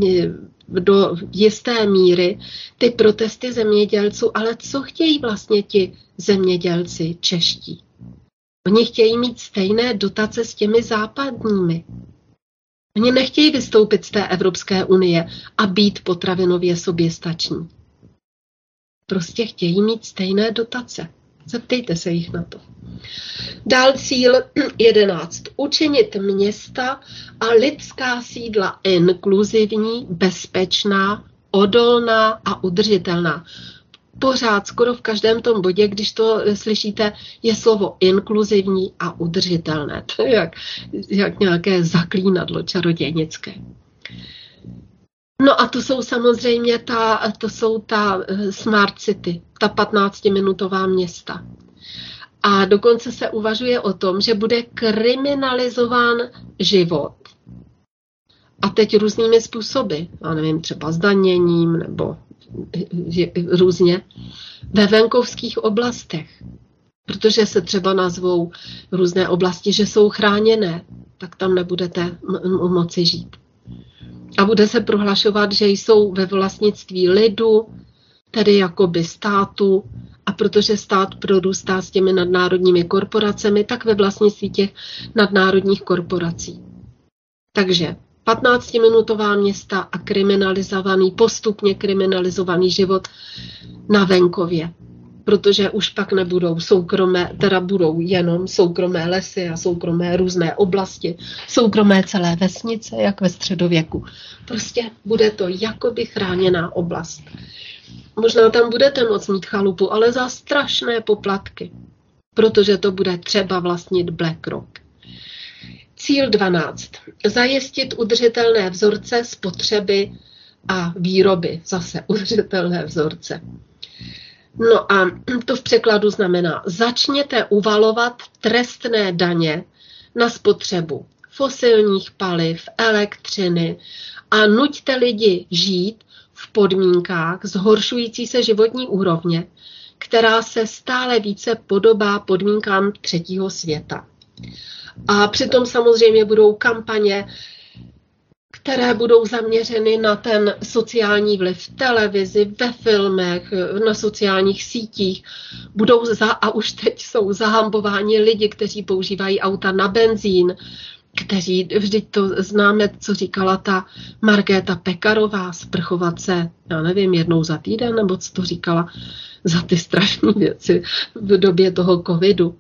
eh, do jisté míry ty protesty zemědělců, ale co chtějí vlastně ti zemědělci čeští? Oni chtějí mít stejné dotace s těmi západními. Oni nechtějí vystoupit z té Evropské unie a být potravinově soběstační prostě chtějí mít stejné dotace. Zeptejte se jich na to. Dál cíl (clears throat) 11. Učinit města a lidská sídla inkluzivní, bezpečná, odolná a udržitelná. Pořád, skoro v každém tom bodě, když to slyšíte, je slovo inkluzivní a udržitelné. (laughs) To je jak, jak nějaké zaklínadlo čarodějnické. No a to jsou samozřejmě ta, to jsou ta eh, smart city, ta 15-minutová města. A dokonce se uvažuje o tom, že bude kriminalizován život. A teď různými způsoby, já nevím, třeba zdaněním nebo různě, ve venkovských oblastech. Protože se třeba nazvou různé oblasti, že jsou chráněné, tak tam nebudete moci žít a bude se prohlašovat, že jsou ve vlastnictví lidu, tedy jakoby státu, a protože stát prorůstá s těmi nadnárodními korporacemi, tak ve vlastnictví těch nadnárodních korporací. Takže 15-minutová města a kriminalizovaný, postupně kriminalizovaný život na venkově protože už pak nebudou soukromé, teda budou jenom soukromé lesy a soukromé různé oblasti, soukromé celé vesnice, jak ve středověku. Prostě bude to jakoby chráněná oblast. Možná tam budete moct mít chalupu, ale za strašné poplatky, protože to bude třeba vlastnit BlackRock. Cíl 12. Zajistit udržitelné vzorce spotřeby a výroby. Zase udržitelné vzorce. No a to v překladu znamená, začněte uvalovat trestné daně na spotřebu fosilních paliv, elektřiny a nuďte lidi žít v podmínkách zhoršující se životní úrovně, která se stále více podobá podmínkám třetího světa. A přitom samozřejmě budou kampaně, které budou zaměřeny na ten sociální vliv v televizi, ve filmech, na sociálních sítích. Budou za, a už teď jsou zahambováni lidi, kteří používají auta na benzín, kteří, vždyť to známe, co říkala ta Markéta Pekarová, sprchovat se, já nevím, jednou za týden, nebo co to říkala, za ty strašné věci v době toho covidu.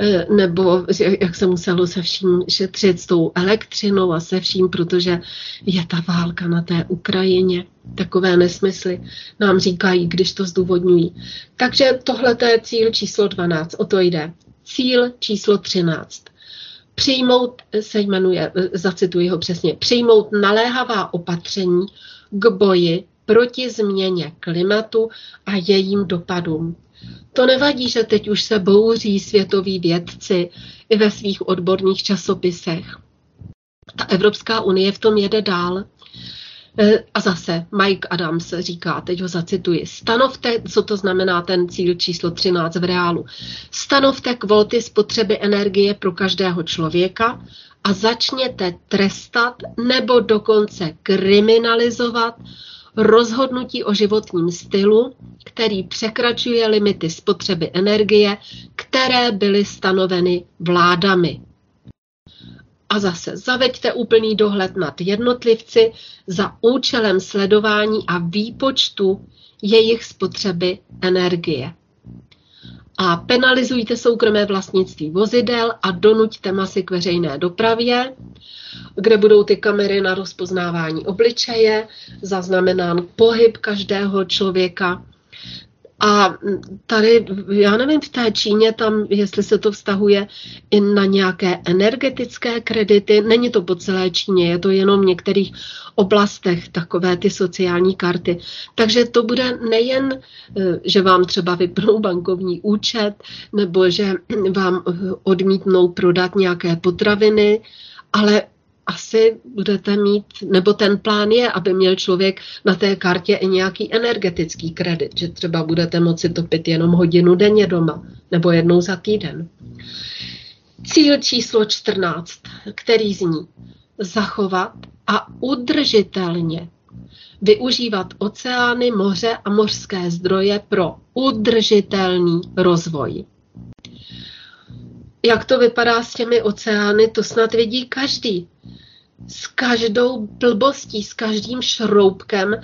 E, nebo jak se muselo se vším šetřit s tou elektřinou a se vším, protože je ta válka na té Ukrajině. Takové nesmysly nám říkají, když to zdůvodňují. Takže tohle je cíl číslo 12, o to jde. Cíl číslo 13 přijmout, se jmenuje, zacituji ho přesně, přijmout naléhavá opatření k boji proti změně klimatu a jejím dopadům. To nevadí, že teď už se bouří světoví vědci i ve svých odborných časopisech. Ta Evropská unie v tom jede dál. E, a zase Mike Adams říká, teď ho zacituji, stanovte, co to znamená ten cíl číslo 13 v reálu, stanovte kvóty spotřeby energie pro každého člověka a začněte trestat nebo dokonce kriminalizovat rozhodnutí o životním stylu, který překračuje limity spotřeby energie, které byly stanoveny vládami. A zase zaveďte úplný dohled nad jednotlivci za účelem sledování a výpočtu jejich spotřeby energie. A penalizujte soukromé vlastnictví vozidel a donuďte masy k veřejné dopravě, kde budou ty kamery na rozpoznávání obličeje, zaznamenán pohyb každého člověka a tady, já nevím, v té Číně tam, jestli se to vztahuje i na nějaké energetické kredity, není to po celé Číně, je to jenom v některých oblastech takové ty sociální karty. Takže to bude nejen, eh, že vám třeba vypnou bankovní účet, nebo že vám odmítnou prodat nějaké potraviny, ale asi budete mít, nebo ten plán je, aby měl člověk na té kartě i nějaký energetický kredit, že třeba budete moci topit jenom hodinu denně doma, nebo jednou za týden. Cíl číslo 14, který zní zachovat a udržitelně využívat oceány, moře a mořské zdroje pro udržitelný rozvoj. Jak to vypadá s těmi oceány, to snad vidí každý s každou blbostí, s každým šroubkem,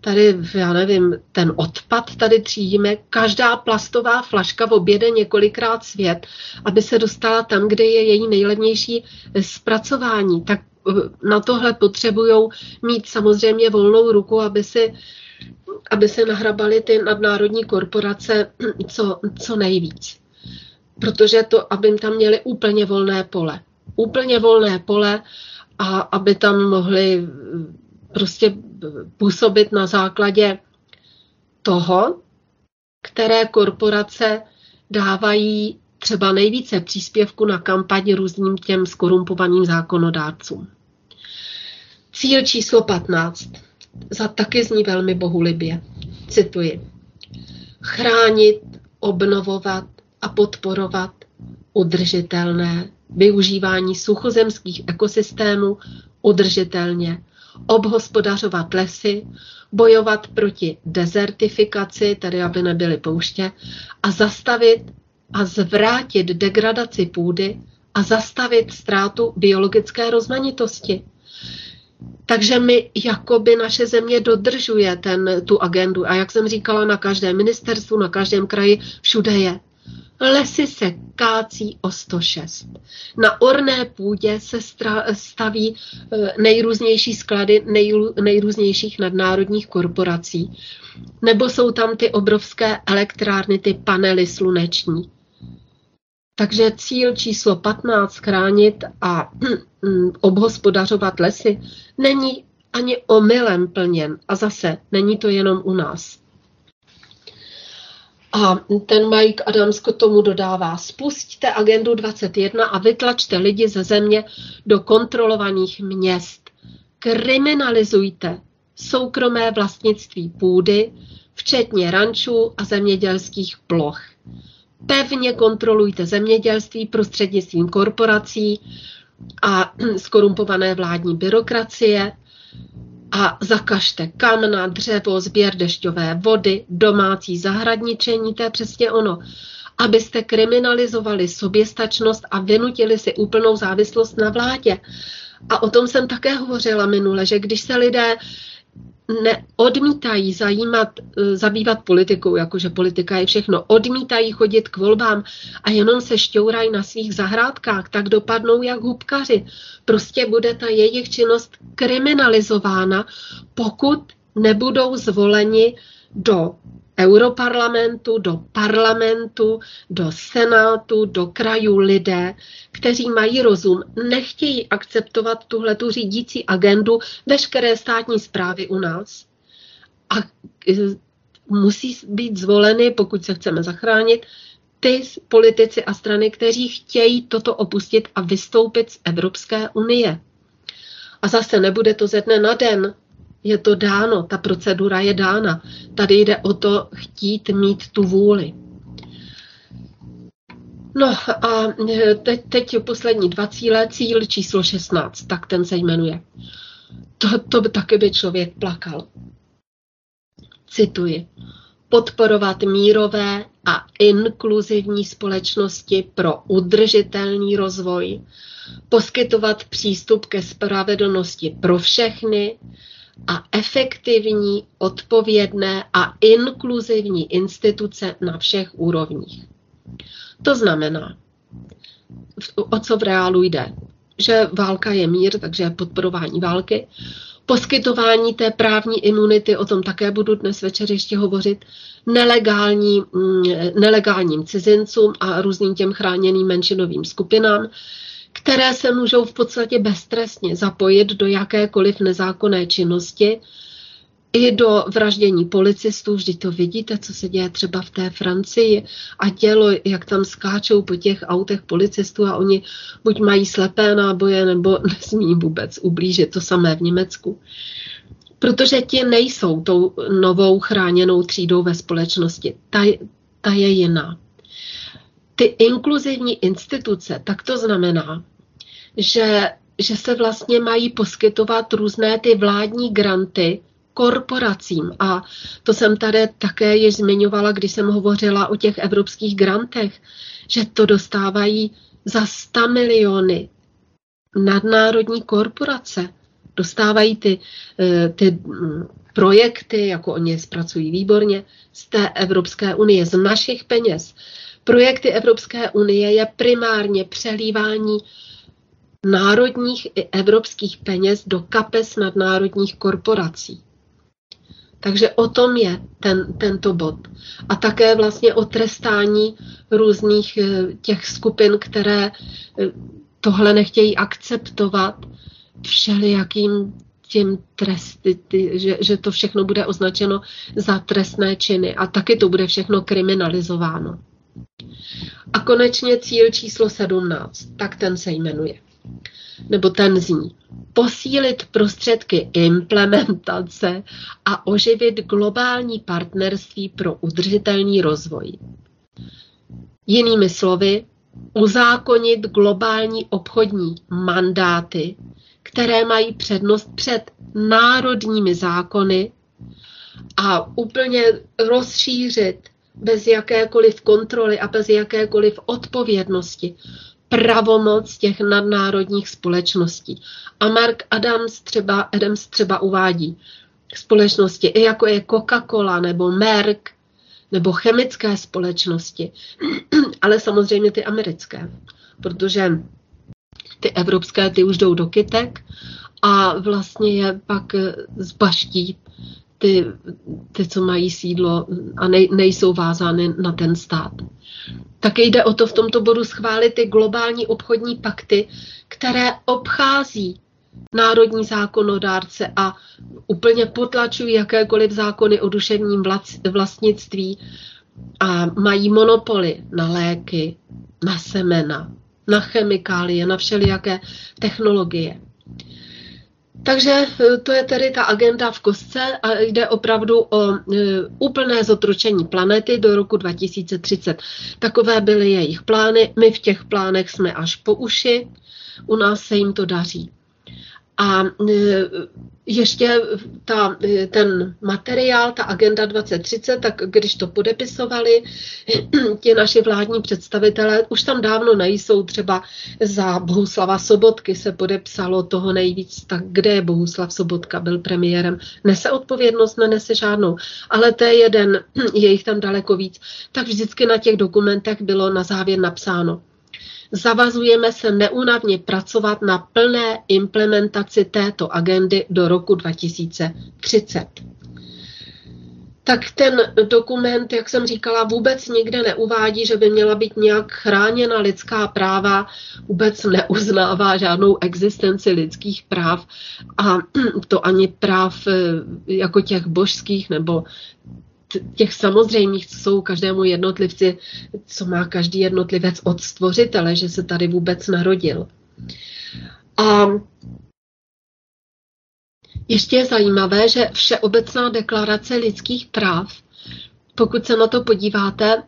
tady, já nevím, ten odpad tady třídíme, každá plastová flaška objede několikrát svět, aby se dostala tam, kde je její nejlevnější zpracování. Tak eh, na tohle potřebují mít samozřejmě volnou ruku, aby si aby se nahrabali ty nadnárodní korporace (clears throat) co, co nejvíc. Protože to, aby tam měli úplně volné pole. Úplně volné pole a aby tam mohli prostě působit na základě toho, které korporace dávají třeba nejvíce příspěvku na kampaň různým těm skorumpovaným zákonodárcům. Cíl číslo 15. Za taky zní velmi bohulibě. Cituji. Chránit, obnovovat a podporovat udržitelné využívání suchozemských ekosystémů udržitelně, obhospodařovat lesy, bojovat proti dezertifikaci, tedy aby nebyly pouště, a zastavit a zvrátit degradaci půdy a zastavit ztrátu biologické rozmanitosti. Takže my, jakoby naše země dodržuje ten, tu agendu. A jak jsem říkala, na každém ministerstvu, na každém kraji, všude je. Lesy se kácí o 106. Na orné půdě se staví eh, nejrůznější sklady nejrůznějších nadnárodních korporací. Nebo jsou tam ty obrovské elektrárny, ty panely sluneční. Takže cíl číslo 15 chránit a (clears throat) obhospodařovat lesy není ani omylem plněn. A zase není to jenom u nás. A ten Mike Adams k tomu dodává, spustíte agendu 21 a vytlačte lidi ze země do kontrolovaných měst. Kriminalizujte soukromé vlastnictví půdy, včetně rančů a zemědělských ploch. pevně kontrolujte zemědělství prostřednictvím korporací a (clears throat) skorumpované vládní byrokracie a zakažte kamna, dřevo, sběr dešťové vody, domácí zahradničení, to je přesně ono. Abyste kriminalizovali soběstačnost a vynutili si úplnou závislost na vládě. A o tom jsem také hovořila minule, že když se lidé neodmítají zajímat, eh, zabývat politikou, jakože politika je všechno, odmítají chodit k volbám a jenom se šťourají na svých zahrádkách, tak dopadnou jak hubkaři. Prostě bude ta jejich činnost kriminalizována, pokud nebudou zvoleni do europarlamentu, do parlamentu, do senátu, do krajů lidé, kteří mají rozum, nechtějí akceptovat tuhle tu řídící agendu veškeré státní zprávy u nás a e, musí být zvoleny, pokud se chceme zachránit, ty politici a strany, kteří chtějí toto opustit a vystoupit z Evropské unie. A zase nebude to ze dne na den, je to dáno, ta procedura je dána. Tady jde o to chtít mít tu vůli. No a e, teď, teď poslední dva cíle, cíl číslo 16, tak ten se jmenuje. To, to by taky by člověk plakal. Cituji. Podporovat mírové a inkluzivní společnosti pro udržitelný rozvoj, poskytovat přístup ke spravedlnosti pro všechny, a efektivní, odpovědné a inkluzivní instituce na všech úrovních. To znamená, o co v reálu jde? Že válka je mír, takže podporování války, poskytování té právní imunity, o tom také budu dnes večer ještě hovořit, nelegální, mm, nelegálním cizincům a různým těm chráněným menšinovým skupinám, které se můžou v podstatě beztrestně zapojit do jakékoliv nezákonné činnosti, i do vraždění policistů, vždy to vidíte, co se děje třeba v té Francii a dělo, jak tam skáčou po těch autech policistů a oni buď mají slepé náboje, nebo (laughs) nesmí vůbec ublížit, to samé v Německu. Protože ti nejsou tou novou chráněnou třídou ve společnosti. Ta, ta je jiná ty inkluzivní instituce, tak to znamená, že, že se vlastně mají poskytovat různé ty vládní granty korporacím. A to jsem tady také již zmiňovala, když jsem hovořila o těch evropských grantech, že to dostávají za 100 miliony nadnárodní korporace. Dostávají ty, eh, ty mm, projekty, jako oni zpracují výborně, z té Evropské unie, z našich peněz. Projekty Evropské unie je primárně přelívání národních i evropských peněz do kapes nadnárodních korporací. Takže o tom je ten, tento bod. A také vlastně o trestání různých eh, těch skupin, které eh, tohle nechtějí akceptovat všelijakým těm tresty, ty, že, že to všechno bude označeno za trestné činy a taky to bude všechno kriminalizováno. A konečně cíl číslo 17, tak ten se jmenuje. Nebo ten zní. Posílit prostředky implementace a oživit globální partnerství pro udržitelný rozvoj. Jinými slovy, uzákonit globální obchodní mandáty, které mají přednost před národními zákony a úplně rozšířit bez jakékoliv kontroly a bez jakékoliv odpovědnosti pravomoc těch nadnárodních společností. A Mark Adams třeba, Adams třeba uvádí společnosti, i jako je Coca-Cola nebo Merck, nebo chemické společnosti, (clears throat) ale samozřejmě ty americké, protože ty evropské ty už jdou do kytek a vlastně je pak zbaští ty, ty, co mají sídlo a nej, nejsou vázány na ten stát. Také jde o to v tomto bodu schválit ty globální obchodní pakty, které obchází národní zákonodárce a úplně potlačují jakékoliv zákony o duševním vlastnictví a mají monopoly na léky, na semena, na chemikálie, na všelijaké technologie. Takže eh, to je tedy ta agenda v kostce a jde opravdu o e, úplné zotročení planety do roku 2030. Takové byly jejich plány. My v těch plánech jsme až po uši. U nás se jim to daří. A e, ještě ta, e, ten materiál, ta agenda 2030, tak když to podepisovali (clears throat) ti naši vládní představitelé, už tam dávno nejsou, třeba za Bohuslava Sobotky se podepsalo toho nejvíc, tak kde Bohuslav Sobotka, byl premiérem, nese odpovědnost, nenese žádnou, ale to je jeden, (clears throat) je jich tam daleko víc, tak vždycky na těch dokumentech bylo na závěr napsáno, Zavazujeme se neúnavně pracovat na plné implementaci této agendy do roku 2030 tak ten dokument, jak jsem říkala, vůbec nikde neuvádí, že by měla být nějak chráněna lidská práva, vůbec neuznává žádnou existenci lidských práv a to ani práv eh, jako těch božských nebo těch samozřejmých, co jsou každému jednotlivci, co má každý jednotlivec od stvořitele, že se tady vůbec narodil. A ještě je zajímavé, že Všeobecná deklarace lidských práv, pokud se na to podíváte,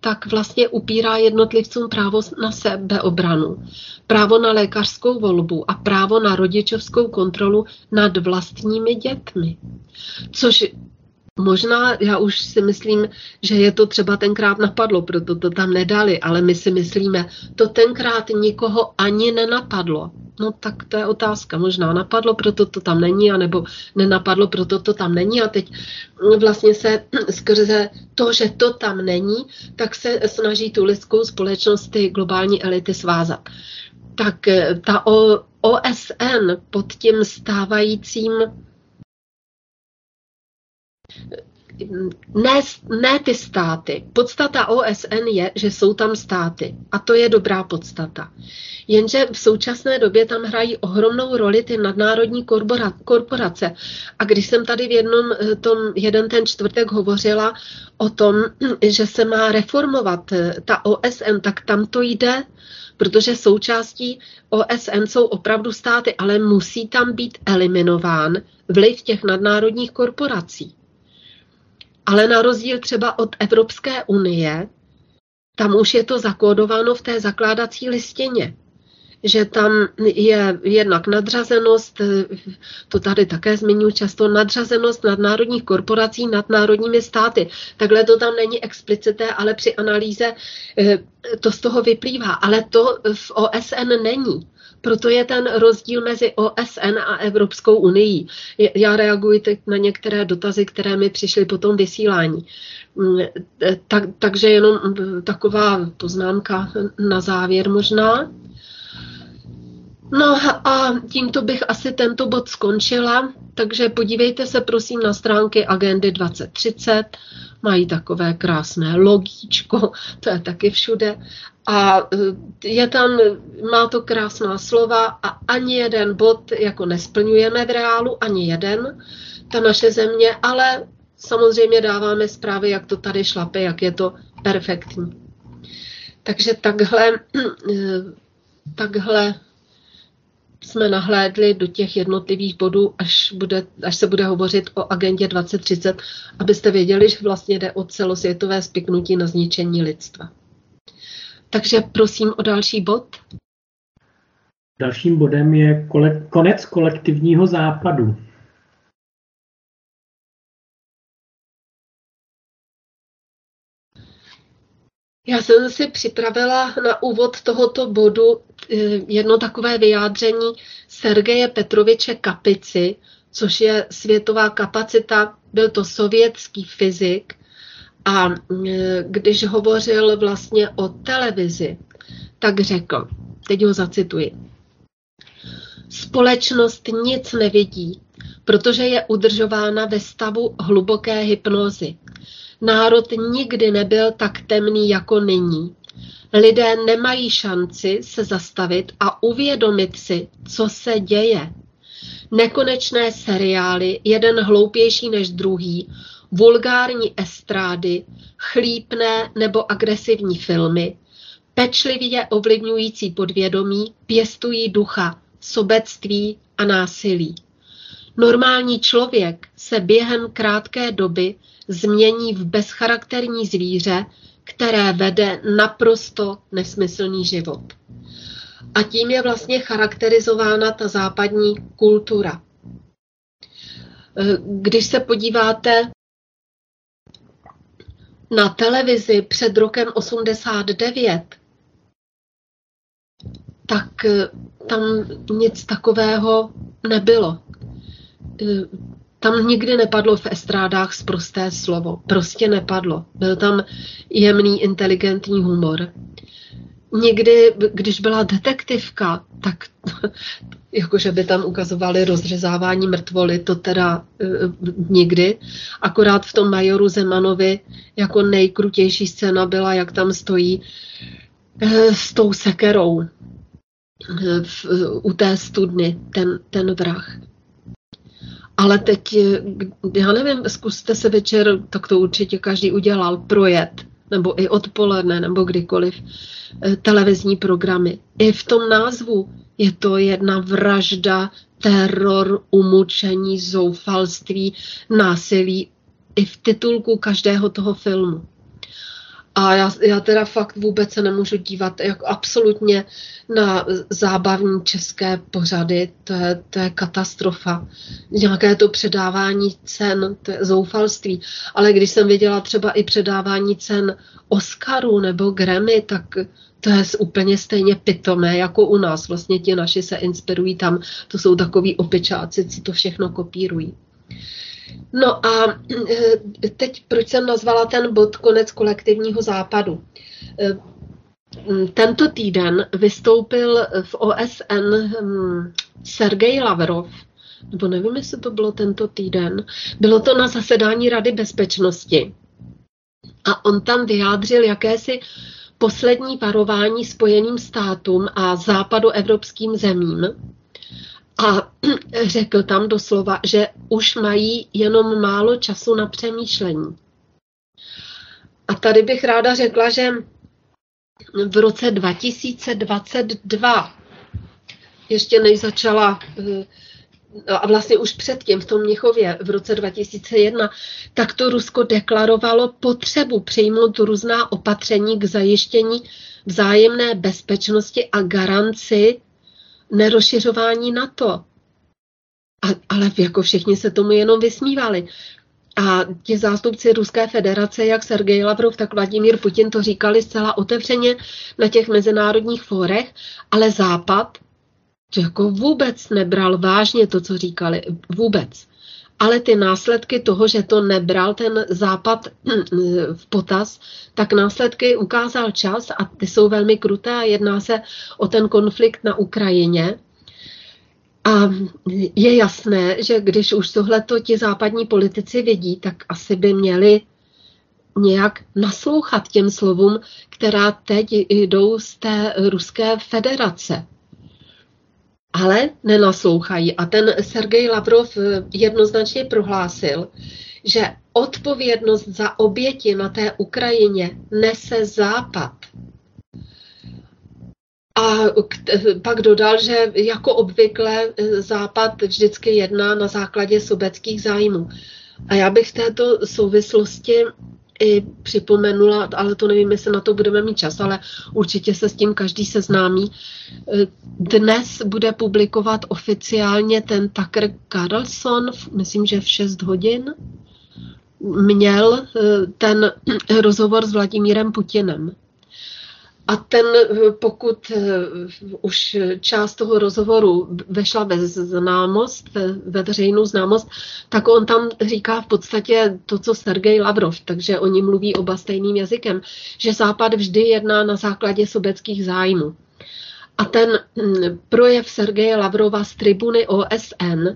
tak vlastně upírá jednotlivcům právo na sebeobranu, právo na lékařskou volbu a právo na rodičovskou kontrolu nad vlastními dětmi. Což Možná, já už si myslím, že je to třeba tenkrát napadlo, proto to tam nedali, ale my si myslíme, to tenkrát nikoho ani nenapadlo. No tak to je otázka. Možná napadlo, proto to tam není, anebo nenapadlo, proto to tam není. A teď vlastně se (clears throat) skrze to, že to tam není, tak se snaží tu lidskou společnost, ty globální elity svázat. Tak eh, ta OSN pod tím stávajícím ne, ne ty státy. Podstata OSN je, že jsou tam státy. A to je dobrá podstata. Jenže v současné době tam hrají ohromnou roli ty nadnárodní korporace. A když jsem tady v jednom eh, tom, jeden ten čtvrtek hovořila o tom, (clears throat) že se má reformovat eh, ta OSN, tak tam to jde, protože součástí OSN jsou opravdu státy, ale musí tam být eliminován vliv těch nadnárodních korporací. Ale na rozdíl třeba od Evropské unie, tam už je to zakódováno v té zakládací listině že tam je jednak nadřazenost, to tady také zmiňuji často, nadřazenost nadnárodních korporací nad národními státy. Takhle to tam není explicité, ale při analýze eh, to z toho vyplývá. Ale to v OSN není. Proto je ten rozdíl mezi OSN a Evropskou unii. Já reaguji teď na některé dotazy, které mi přišly po tom vysílání. Mm, tak, takže jenom taková poznámka na závěr možná. No a tímto bych asi tento bod skončila, takže podívejte se prosím na stránky Agendy 2030, mají takové krásné logíčko, (laughs) to je taky všude. A e, je tam, má to krásná slova a ani jeden bod jako nesplňujeme v reálu, ani jeden, ta naše země, ale samozřejmě dáváme zprávy, jak to tady šlape, jak je to perfektní. Takže takhle, (clears throat) e, takhle jsme nahlédli do těch jednotlivých bodů, až, bude, až se bude hovořit o agendě 2030, abyste věděli, že vlastně jde o celosvětové spiknutí na zničení lidstva. Takže prosím o další bod. Dalším bodem je kole, konec kolektivního západu. Já jsem si připravila na úvod tohoto bodu eh, jedno takové vyjádření Sergeje Petroviče Kapici, což je světová kapacita, byl to sovětský fyzik, a eh, když hovořil vlastně o televizi, tak řekl, teď ho zacituji, společnost nic nevidí, protože je udržována ve stavu hluboké hypnozy. Národ nikdy nebyl tak temný jako nyní. Lidé nemají šanci se zastavit a uvědomit si, co se děje. Nekonečné seriály, jeden hloupější než druhý, vulgární estrády, chlípné nebo agresivní filmy, pečlivě ovlivňující podvědomí, pěstují ducha, sobectví a násilí. Normální člověk se během krátké doby změní v bezcharakterní zvíře, které vede naprosto nesmyslný život. A tím je vlastně charakterizována ta západní kultura. Když se podíváte na televizi před rokem 89, tak tam nic takového nebylo. Tam nikdy nepadlo v estrádách zprosté slovo. Prostě nepadlo. Byl tam jemný, inteligentní humor. Někdy, když byla detektivka, tak (laughs) jakože by tam ukazovali rozřezávání mrtvoly, to teda e, nikdy. Akorát v tom majoru Zemanovi jako nejkrutější scéna byla, jak tam stojí e, s tou sekerou e, v, u té studny, ten, ten vrah. Ale teď, já nevím, zkuste se večer, tak to určitě každý udělal, projet, nebo i odpoledne, nebo kdykoliv, eh, televizní programy. I v tom názvu je to jedna vražda, teror, umučení, zoufalství, násilí. I v titulku každého toho filmu. A já, já teda fakt vůbec se nemůžu dívat jako absolutně na zábavní české pořady. To je, to je katastrofa. Nějaké to předávání cen, to je zoufalství. Ale když jsem viděla třeba i předávání cen Oscaru nebo Grammy, tak to je úplně stejně pitomé jako u nás. Vlastně ti naši se inspirují tam. To jsou takový opičáci, co to všechno kopírují. No a eh, teď, proč jsem nazvala ten bod konec kolektivního západu? Eh, tento týden vystoupil v OSN hm, Sergej Lavrov, nebo nevím, jestli to bylo tento týden, bylo to na zasedání Rady bezpečnosti. A on tam vyjádřil jakési poslední varování Spojeným státům a západoevropským zemím, a (clears throat) řekl tam doslova, že už mají jenom málo času na přemýšlení. A tady bych ráda řekla, že v roce 2022, ještě než začala, eh, a vlastně už předtím v tom Měchově v roce 2001, tak to Rusko deklarovalo potřebu přijmout různá opatření k zajištění vzájemné bezpečnosti a garanci nerozšiřování NATO. A, ale jako všichni se tomu jenom vysmívali. A ti zástupci Ruské federace, jak Sergej Lavrov, tak Vladimír Putin, to říkali zcela otevřeně na těch mezinárodních fórech, ale Západ to jako vůbec nebral vážně to, co říkali. Vůbec. Ale ty následky toho, že to nebral ten západ (clears throat) v potaz, tak následky ukázal čas a ty jsou velmi kruté a jedná se o ten konflikt na Ukrajině. A je jasné, že když už tohleto ti západní politici vidí, tak asi by měli nějak naslouchat těm slovům, která teď jdou z té Ruské federace ale nenaslouchají. A ten Sergej Lavrov eh, jednoznačně prohlásil, že odpovědnost za oběti na té Ukrajině nese Západ. A pak dodal, že jako obvykle eh, Západ vždycky jedná na základě sobeckých zájmů. A já bych v této souvislosti i připomenula, ale to nevím, jestli na to budeme mít čas, ale určitě se s tím každý seznámí. Dnes bude publikovat oficiálně ten Tucker Carlson, myslím, že v 6 hodin, měl eh, ten (clears throat) rozhovor s Vladimírem Putinem. A ten, pokud eh, už část toho rozhovoru vešla ve známost, ve veřejnou známost, tak on tam říká v podstatě to, co Sergej Lavrov, takže oni mluví oba stejným jazykem, že Západ vždy jedná na základě sobeckých zájmů. A ten hm, projev Sergeje Lavrova z tribuny OSN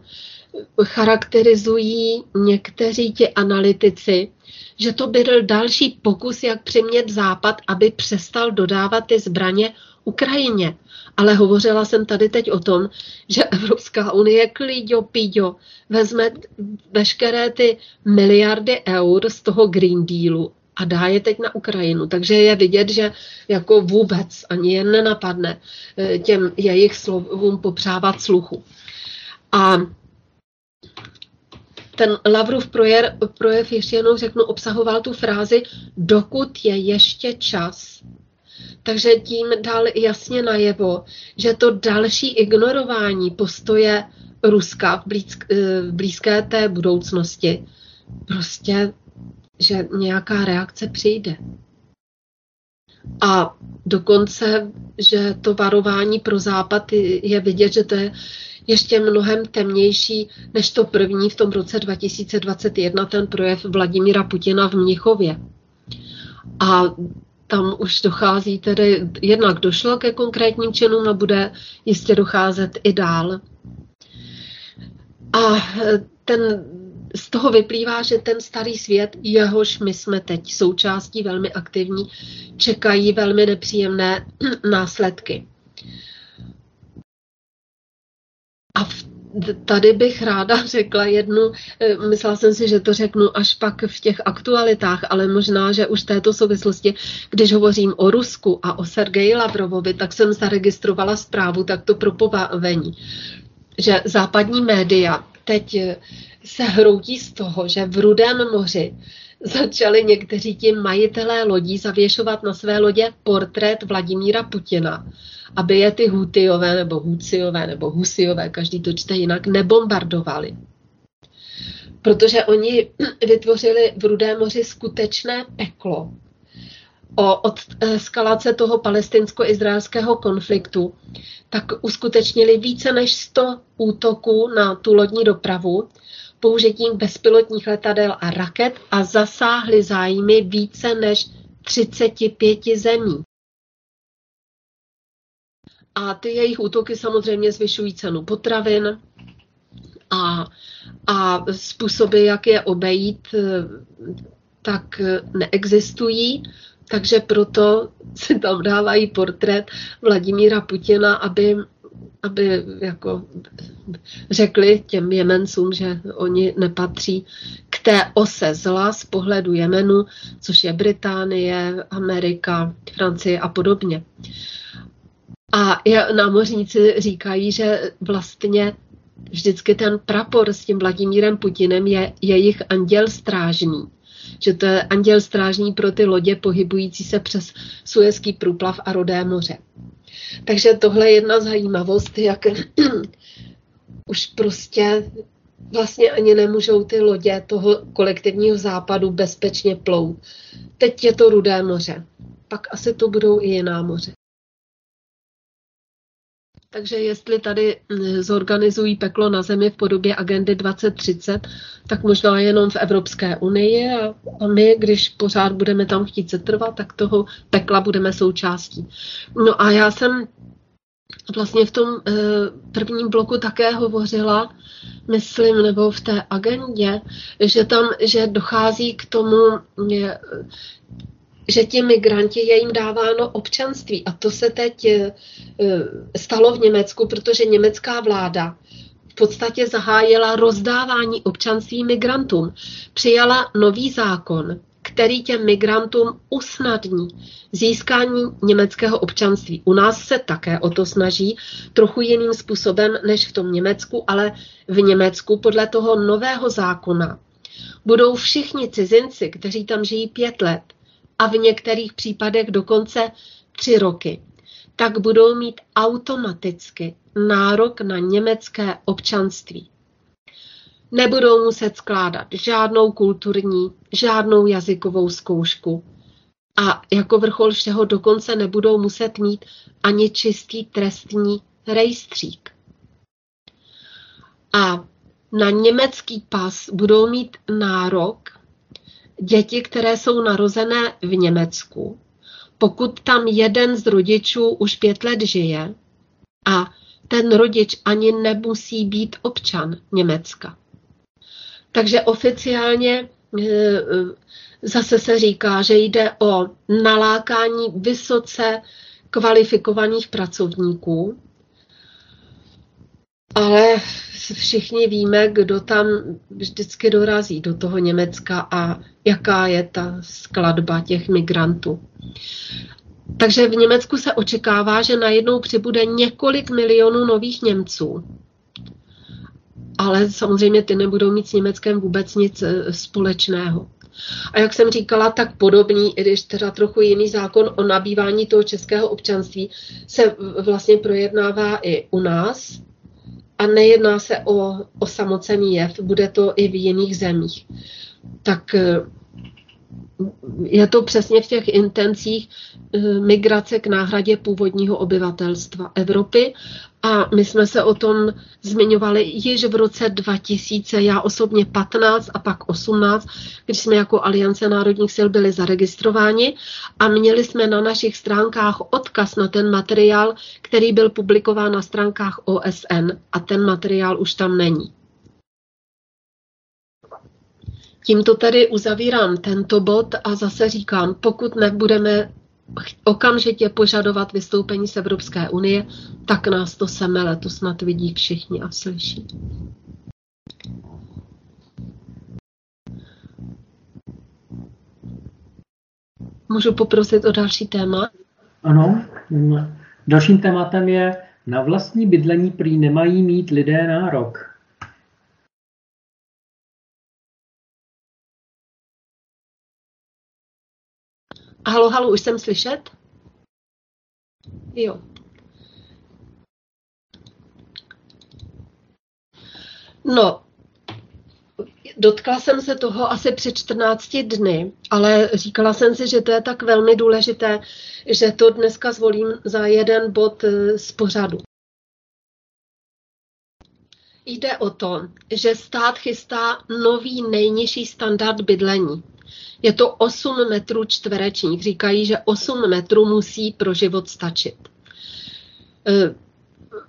charakterizují někteří ti analytici, že to byl další pokus, jak přimět Západ, aby přestal dodávat ty zbraně Ukrajině. Ale hovořila jsem tady teď o tom, že Evropská unie klíďo píďo vezme veškeré ty miliardy eur z toho Green Dealu a dá je teď na Ukrajinu. Takže je vidět, že jako vůbec ani jen nenapadne eh, těm jejich slovům popřávat sluchu. A ten Lavrov projev, projev ještě jednou řeknu, obsahoval tu frázi, dokud je ještě čas. Takže tím dal jasně najevo, že to další ignorování postoje Ruska v, eh, v blízké té budoucnosti, prostě, že nějaká reakce přijde. A dokonce, že to varování pro Západ je vidět, že to je ještě mnohem temnější než to první v tom roce 2021, ten projev Vladimíra Putina v Mnichově. A tam už dochází tedy, jednak došlo ke konkrétním činům a bude jistě docházet i dál. A ten, z toho vyplývá, že ten starý svět, jehož my jsme teď součástí velmi aktivní, čekají velmi nepříjemné (clears throat) následky. A v, tady bych ráda (laughs) řekla jednu, eh, myslela jsem si, že to řeknu až pak v těch aktualitách, ale možná, že už v této souvislosti, když hovořím o Rusku a o Sergeji Lavrovovi, tak jsem zaregistrovala zprávu takto pro povení, že západní média teď eh, se hroutí z toho, že v Rudém moři začali někteří ti majitelé lodí zavěšovat na své lodě portrét Vladimíra Putina, aby je ty Hutiové nebo Huciové nebo Husiové, každý to čte jinak, nebombardovali. Protože oni (clears throat) vytvořili v Rudé moři skutečné peklo. O, od eskalace toho palestinsko-izraelského konfliktu tak uskutečnili více než 100 útoků na tu lodní dopravu použitím bezpilotních letadel a raket a zasáhly zájmy více než 35 zemí. A ty jejich útoky samozřejmě zvyšují cenu potravin a, a způsoby, jak je obejít, tak neexistují. Takže proto si tam dávají portrét Vladimíra Putina, aby aby jako řekli těm Jemencům, že oni nepatří k té ose zla z pohledu Jemenu, což je Británie, Amerika, Francie a podobně. A námořníci říkají, že vlastně vždycky ten prapor s tím Vladimírem Putinem je jejich anděl strážný. Že to je anděl strážný pro ty lodě pohybující se přes Suezký průplav a Rodé moře. Takže tohle je jedna zajímavost, jak (clears throat) už prostě vlastně ani nemůžou ty lodě toho kolektivního západu bezpečně plout. Teď je to Rudé moře, pak asi to budou i jiná moře. Takže jestli tady mm, zorganizují peklo na zemi v podobě agendy 2030, tak možná jenom v Evropské unii a, my, když pořád budeme tam chtít setrvat, tak toho pekla budeme součástí. No a já jsem vlastně v tom e, prvním bloku také hovořila, myslím, nebo v té agendě, že tam, že dochází k tomu, je, že ti migranti je jim dáváno občanství. A to se teď eh, stalo v Německu, protože německá vláda v podstatě zahájila rozdávání občanství migrantům. Přijala nový zákon, který těm migrantům usnadní získání německého občanství. U nás se také o to snaží, trochu jiným způsobem než v tom Německu, ale v Německu podle toho nového zákona budou všichni cizinci, kteří tam žijí pět let, a v některých případech dokonce tři roky, tak budou mít automaticky nárok na německé občanství. Nebudou muset skládat žádnou kulturní, žádnou jazykovou zkoušku. A jako vrchol všeho dokonce nebudou muset mít ani čistý trestní rejstřík. A na německý pas budou mít nárok děti, které jsou narozené v Německu, pokud tam jeden z rodičů už pět let žije a ten rodič ani nemusí být občan Německa. Takže oficiálně e, e, zase se říká, že jde o nalákání vysoce kvalifikovaných pracovníků, ale všichni víme, kdo tam vždycky dorazí do toho Německa a jaká je ta skladba těch migrantů. Takže v Německu se očekává, že najednou přibude několik milionů nových Němců. ale samozřejmě ty nebudou mít s Německem vůbec nic eh, společného. A jak jsem říkala, tak podobný, i když teda trochu jiný zákon o nabývání toho českého občanství se vlastně projednává i u nás. A nejedná se o, o samocený jev, bude to i v jiných zemích. Tak eh, je to přesně v těch intencích eh, migrace k náhradě původního obyvatelstva Evropy a my jsme se o tom zmiňovali již v roce 2000, já osobně 15 a pak 18, když jsme jako Aliance národních sil byli zaregistrováni a měli jsme na našich stránkách odkaz na ten materiál, který byl publikován na stránkách OSN a ten materiál už tam není. Tímto tedy uzavírám tento bod a zase říkám, pokud nebudeme okamžitě požadovat vystoupení z Evropské unie, tak nás to semele, to snad vidí všichni a slyší. Můžu poprosit o další téma? Ano. Dalším tématem je, na vlastní bydlení prý nemají mít lidé nárok. Halo, halo, už jsem slyšet? Jo. No, dotkla jsem se toho asi před 14 dny, ale říkala jsem si, že to je tak velmi důležité, že to dneska zvolím za jeden bod eh, z pořadu. Jde o to, že stát chystá nový nejnižší standard bydlení. Je to 8 metrů čtverečních. Říkají, že 8 metrů musí pro život stačit. E,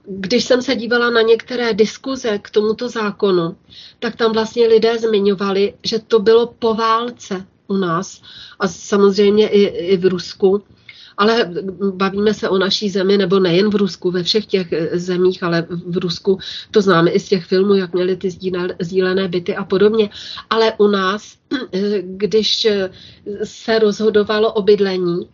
když jsem se dívala na některé diskuze k tomuto zákonu, tak tam vlastně lidé zmiňovali, že to bylo po válce u nás a samozřejmě i, i v Rusku, ale bavíme se o naší zemi, nebo nejen v Rusku, ve všech těch eh, zemích, ale v Rusku to známe i z těch filmů, jak měli ty sdílené byty a podobně. Ale u nás, eh, když eh, se rozhodovalo o bydlení,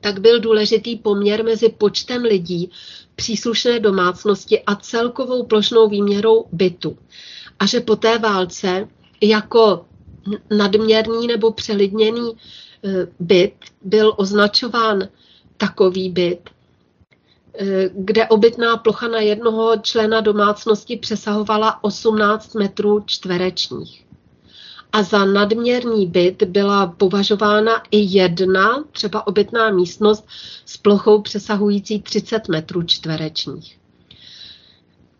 tak byl důležitý poměr mezi počtem lidí příslušné domácnosti a celkovou plošnou výměrou bytu. A že po té válce jako nadměrný nebo přelidněný byt byl označován takový byt, eh, kde obytná plocha na jednoho člena domácnosti přesahovala 18 metrů čtverečních. A za nadměrný byt byla považována i jedna, třeba obytná místnost s plochou přesahující 30 metrů čtverečních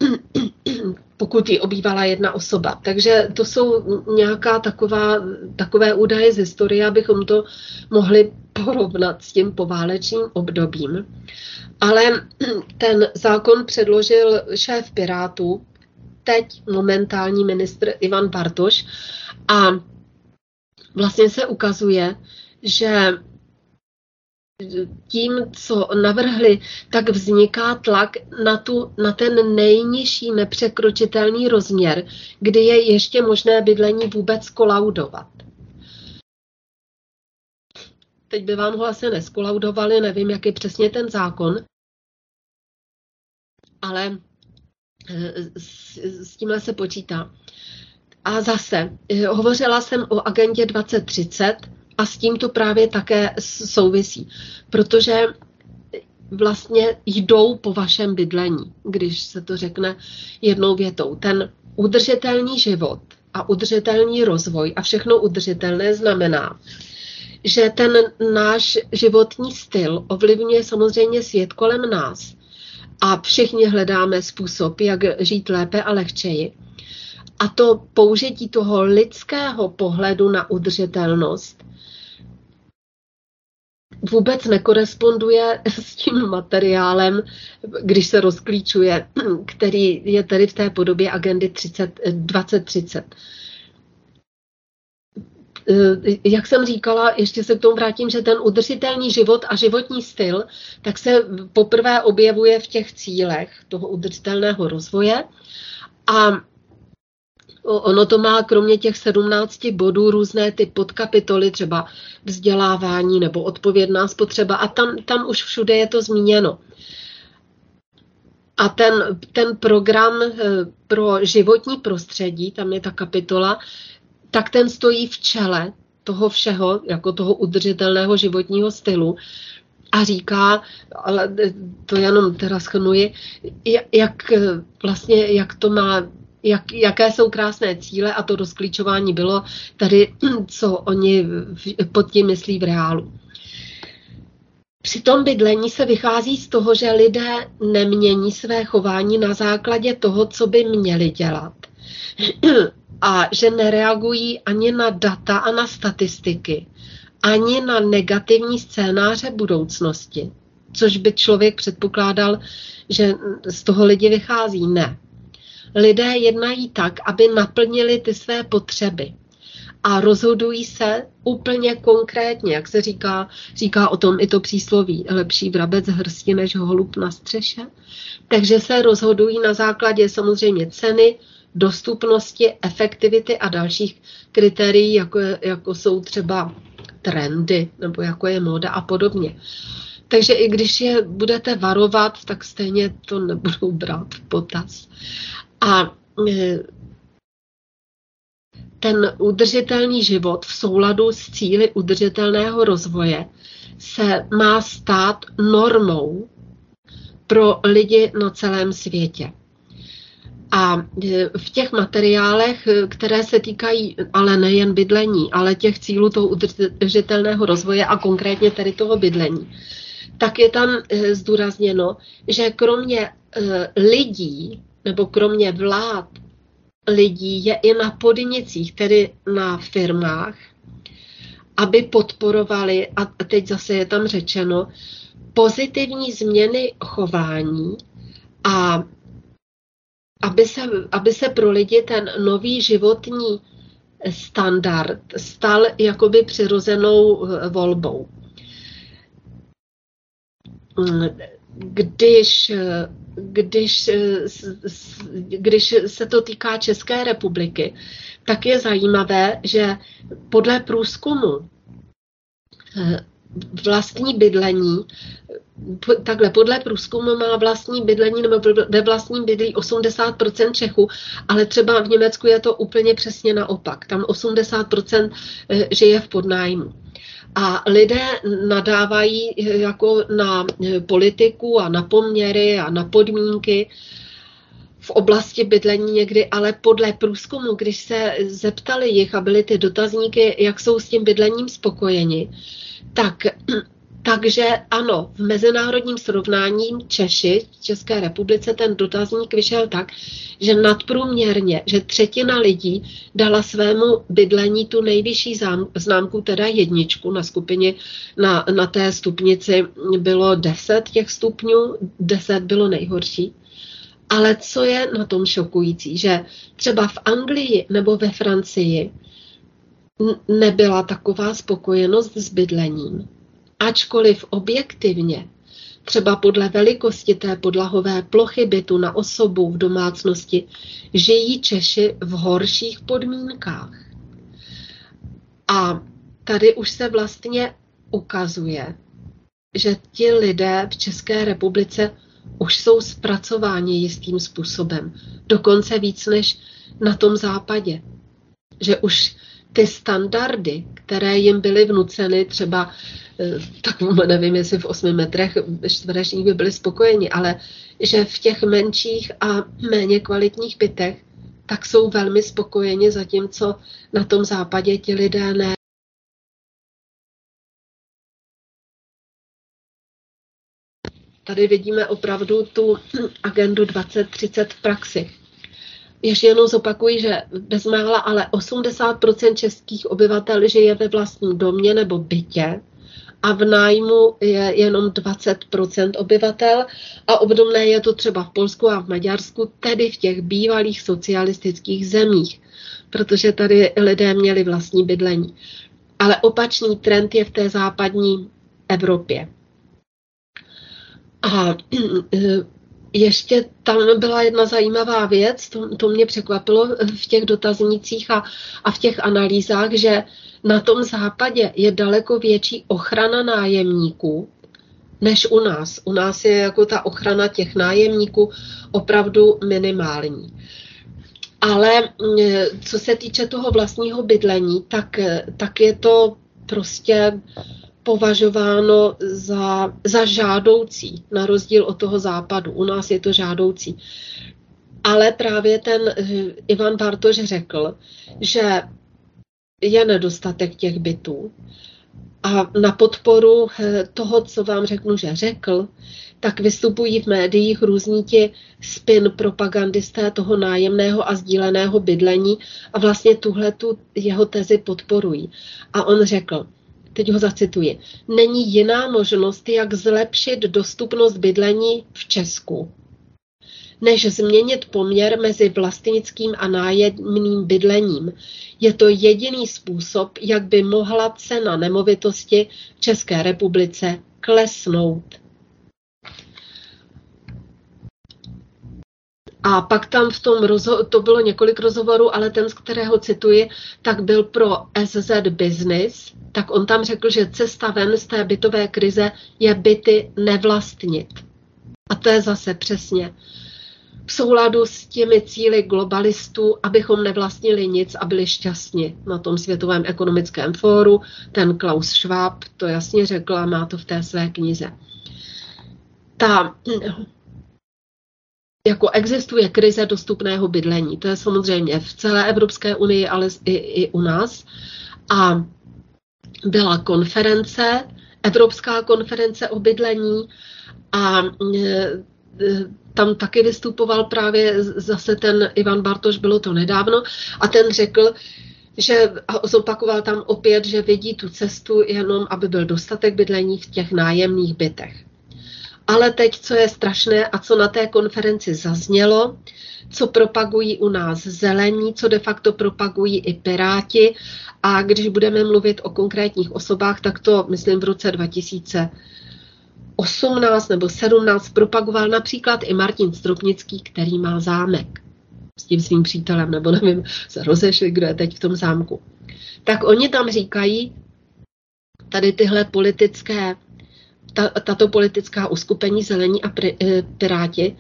(clears throat) pokud ji obývala jedna osoba. Takže to jsou nějaká taková, takové údaje z historie, abychom to mohli porovnat s tím poválečným obdobím. Ale ten zákon předložil šéf Pirátů, teď momentální ministr Ivan Bartoš a vlastně se ukazuje, že tím, co navrhli, tak vzniká tlak na, tu, na ten nejnižší nepřekročitelný rozměr, kdy je ještě možné bydlení vůbec kolaudovat. Teď by vám ho asi neskolaudovali, nevím, jak je přesně ten zákon, ale eh, s, s tímhle se počítá. A zase, eh, hovořila jsem o agentě 2030, a s tím to právě také souvisí, protože vlastně jdou po vašem bydlení, když se to řekne jednou větou. Ten udržitelný život a udržitelný rozvoj a všechno udržitelné znamená, že ten náš životní styl ovlivňuje samozřejmě svět kolem nás a všichni hledáme způsob, jak žít lépe a lehčeji. A to použití toho lidského pohledu na udržitelnost vůbec nekoresponduje s tím materiálem, když se rozklíčuje, který je tady v té podobě agendy 30, 2030. Eh, jak jsem říkala, ještě se k tomu vrátím, že ten udržitelný život a životní styl, tak se poprvé objevuje v těch cílech toho udržitelného rozvoje. A Ono to má kromě těch 17 bodů různé ty podkapitoly, třeba vzdělávání nebo odpovědná spotřeba a tam, tam už všude je to zmíněno. A ten, ten program eh, pro životní prostředí, tam je ta kapitola, tak ten stojí v čele toho všeho, jako toho udržitelného životního stylu a říká, ale to jenom teda schrnuji, jak vlastně, jak to má jak, jaké jsou krásné cíle a to rozklíčování bylo tady, (clears throat) co oni pod tím myslí v reálu. Při tom bydlení se vychází z toho, že lidé nemění své chování na základě toho, co by měli dělat. (clears throat) A že nereagují ani na data a na statistiky, ani na negativní scénáře budoucnosti, což by člověk předpokládal, že z toho lidi vychází. Ne. Lidé jednají tak, aby naplnili ty své potřeby a rozhodují se úplně konkrétně, jak se říká, říká o tom i to přísloví, lepší vrabec hrsti než holub na střeše. Takže se rozhodují na základě samozřejmě ceny, dostupnosti, efektivity a dalších kritérií, jako, jako jsou třeba trendy, nebo jako je móda a podobně. Takže i když je budete varovat, tak stejně to nebudou brát v potaz. A e, ten udržitelný život v souladu s cíly udržitelného rozvoje se má stát normou pro lidi na celém světě. A e, v těch materiálech, které se týkají ale nejen bydlení, ale těch cílů toho udržitelného rozvoje a konkrétně tedy toho bydlení, tak je tam e, zdůrazněno, že kromě lidí nebo kromě vlád lidí je i na podnicích, tedy na firmách, aby podporovali, a teď zase je tam řečeno, pozitivní změny chování a aby se, aby se pro lidi ten nový životní standard stal jakoby přirozenou volbou. Když když, když se to týká České republiky, tak je zajímavé, že podle průzkumu vlastní bydlení, takhle podle průzkumu má vlastní bydlení nebo ve vlastním bydlí 80% Čechů, ale třeba v Německu je to úplně přesně naopak. Tam 80% eh, žije v podnájmu. A lidé nadávají eh, jako na eh, politiku a na poměry a na podmínky v oblasti bydlení někdy, ale podle průzkumu, když se zeptali jich a byly ty dotazníky, jak jsou s tím bydlením spokojeni, tak takže ano, v mezinárodním srovnání Češi, České republice, ten dotazník vyšel tak, že nadprůměrně, že třetina lidí dala svému bydlení tu nejvyšší známku, teda jedničku na skupině, na, na té stupnici bylo deset těch stupňů, deset bylo nejhorší. Ale co je na tom šokující, že třeba v Anglii nebo ve Francii nebyla taková spokojenost s bydlením ačkoliv objektivně, třeba podle velikosti té podlahové plochy bytu na osobu v domácnosti, žijí Češi v horších podmínkách. A tady už se vlastně ukazuje, že ti lidé v České republice už jsou zpracováni jistým způsobem, dokonce víc než na tom západě. Že už ty standardy, které jim byly vnuceny třeba tak (laughs) nevím, jestli v 8 metrech čtverečních by byli spokojeni, ale že v těch menších a méně kvalitních bytech tak jsou velmi spokojeni, zatímco na tom západě ti lidé ne. Tady vidíme opravdu tu agendu 2030 v praxi. Ještě jenom zopakuji, že bezmála ale 80% českých obyvatel žije ve vlastním domě nebo bytě a v nájmu je jenom 20 obyvatel a obdobné je to třeba v Polsku a v Maďarsku, tedy v těch bývalých socialistických zemích, protože tady lidé měli vlastní bydlení. Ale opačný trend je v té západní Evropě. A (clears throat) ještě tam byla jedna zajímavá věc, to, to mě překvapilo v těch dotaznících a, a v těch analýzách, že na tom západě je daleko větší ochrana nájemníků než u nás. U nás je jako ta ochrana těch nájemníků opravdu minimální. Ale mm, co se týče toho vlastního bydlení, tak, tak je to prostě považováno za, za žádoucí, na rozdíl od toho západu. U nás je to žádoucí. Ale právě ten eh, Ivan Bartoš řekl, že je nedostatek těch bytů. A na podporu eh, toho, co vám řeknu, že řekl, tak vystupují v médiích různí ti spin propagandisté toho nájemného a sdíleného bydlení a vlastně tuhle tu jeho tezi podporují. A on řekl, teď ho zacituji, není jiná možnost, jak zlepšit dostupnost bydlení v Česku, než změnit poměr mezi vlastnickým a nájemným bydlením. Je to jediný způsob, jak by mohla cena nemovitosti v České republice klesnout. A pak tam v tom, rozho- to bylo několik rozhovorů, ale ten, z kterého cituji, tak byl pro SZ Business, tak on tam řekl, že cesta ven z té bytové krize je byty nevlastnit. A to je zase přesně v souladu s těmi cíly globalistů, abychom nevlastnili nic a byli šťastní na tom světovém ekonomickém fóru. Ten Klaus Schwab to jasně řekl a má to v té své knize. Ta jako existuje krize dostupného bydlení. To je samozřejmě v celé Evropské unii, ale i, i u nás. A byla konference, Evropská konference o bydlení a e, tam taky vystupoval právě zase ten Ivan Bartoš, bylo to nedávno, a ten řekl, že zopakoval tam opět, že vidí tu cestu jenom, aby byl dostatek bydlení v těch nájemných bytech. Ale teď, co je strašné a co na té konferenci zaznělo, co propagují u nás zelení, co de facto propagují i piráti. A když budeme mluvit o konkrétních osobách, tak to, myslím, v roce 2018 nebo 17 propagoval například i Martin Stropnický, který má zámek s tím svým přítelem, nebo nevím, se rozešli, kdo je teď v tom zámku. Tak oni tam říkají, tady tyhle politické ta, tato politická uskupení Zelení a eh, Piráti,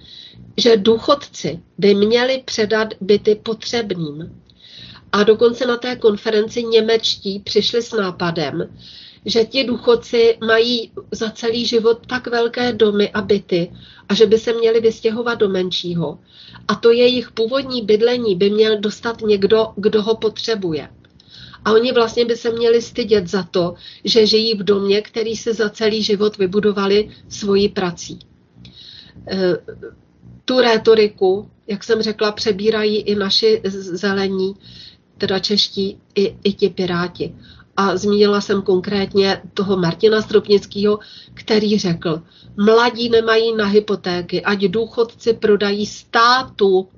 že důchodci by měli předat byty potřebným. A dokonce na té konferenci němečtí přišli s nápadem, že ti důchodci mají za celý život tak velké domy a byty a že by se měli vystěhovat do menšího. A to jejich původní bydlení by měl dostat někdo, kdo ho potřebuje. A oni vlastně by se měli stydět za to, že žijí v domě, který se za celý život vybudovali svojí prací. E, tu rétoriku, jak jsem řekla, přebírají i naši zelení, teda čeští, i, i ti piráti. A zmínila jsem konkrétně toho Martina Stropnického, který řekl, mladí nemají na hypotéky, ať důchodci prodají státu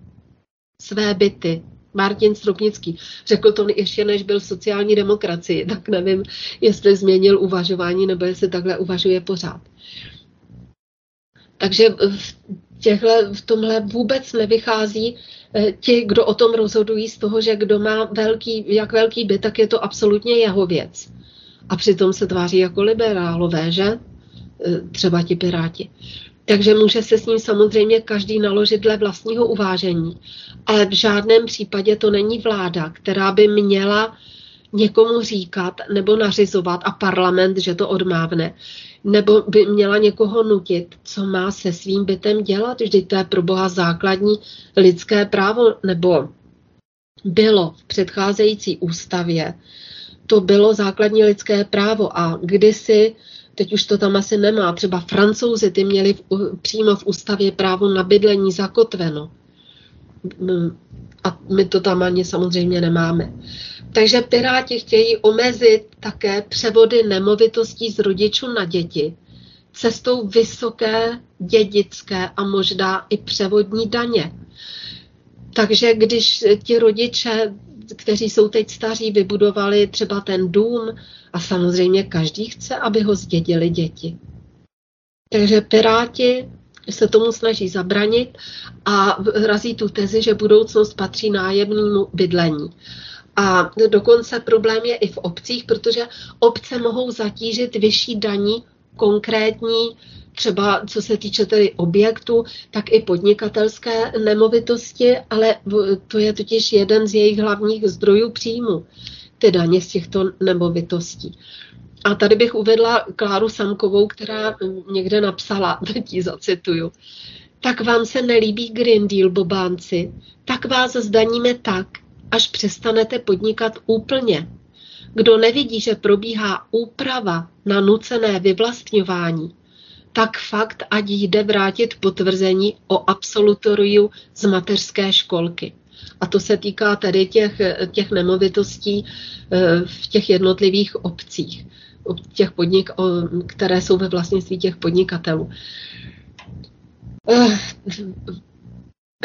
své byty, Martin Stropnický. Řekl to ještě, než byl v sociální demokracii, tak nevím, jestli změnil uvažování, nebo jestli takhle uvažuje pořád. Takže v, těchhle, v tomhle vůbec nevychází eh, ti, kdo o tom rozhodují z toho, že kdo má velký, jak velký byt, tak je to absolutně jeho věc. A přitom se tváří jako liberálové, že? Eh, třeba ti piráti. Takže může se s ním samozřejmě každý naložit dle vlastního uvážení. Ale v žádném případě to není vláda, která by měla někomu říkat nebo nařizovat a parlament, že to odmávne, nebo by měla někoho nutit, co má se svým bytem dělat. Vždyť to je pro Boha základní lidské právo, nebo bylo v předcházející ústavě, to bylo základní lidské právo a kdysi teď už to tam asi nemá. Třeba francouzi ty měli v, přímo v ústavě právo na bydlení zakotveno. A my to tam ani samozřejmě nemáme. Takže Piráti chtějí omezit také převody nemovitostí z rodičů na děti cestou vysoké dědické a možná i převodní daně. Takže když ti rodiče kteří jsou teď staří, vybudovali třeba ten dům a samozřejmě každý chce, aby ho zdědili děti. Takže Piráti se tomu snaží zabranit a razí tu tezi, že budoucnost patří nájemnému bydlení. A dokonce problém je i v obcích, protože obce mohou zatížit vyšší daní konkrétní, třeba co se týče tedy objektu, tak i podnikatelské nemovitosti, ale to je totiž jeden z jejich hlavních zdrojů příjmu, ty daně z těchto nemovitostí. A tady bych uvedla Kláru Samkovou, která někde napsala, (laughs) teď ji zacituju. Tak vám se nelíbí Green Deal, bobánci, tak vás zdaníme tak, až přestanete podnikat úplně. Kdo nevidí, že probíhá úprava na nucené vyvlastňování, tak fakt ať jde vrátit potvrzení o absolutoriu z mateřské školky. A to se týká tedy těch, těch nemovitostí eh, v těch jednotlivých obcích, těch podnik, které jsou ve vlastnictví těch podnikatelů. Eh,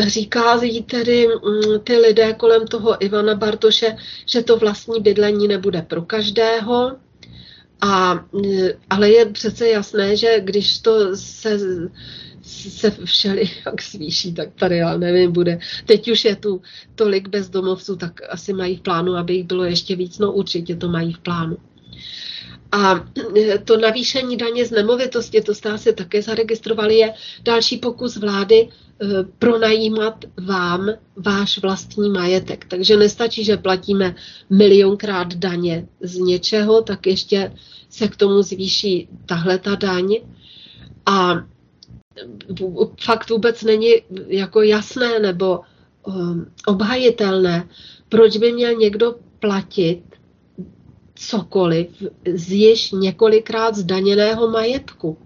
Říká jí tedy mm, ty lidé kolem toho Ivana Bartoše, že to vlastní bydlení nebude pro každého, a, mm, ale je přece jasné, že když to se, se všeli jak zvýší, tak tady já nevím, bude. Teď už je tu tolik bezdomovců, tak asi mají v plánu, aby jich bylo ještě víc, no určitě to mají v plánu. A to navýšení daně z nemovitosti, to jste asi také zaregistrovali, je další pokus vlády eh, pronajímat vám váš vlastní majetek. Takže nestačí, že platíme milionkrát daně z něčeho, tak ještě se k tomu zvýší tahle ta daň. A fakt vůbec není jako jasné nebo eh, obhajitelné, proč by měl někdo platit cokoliv z již několikrát zdaněného majetku.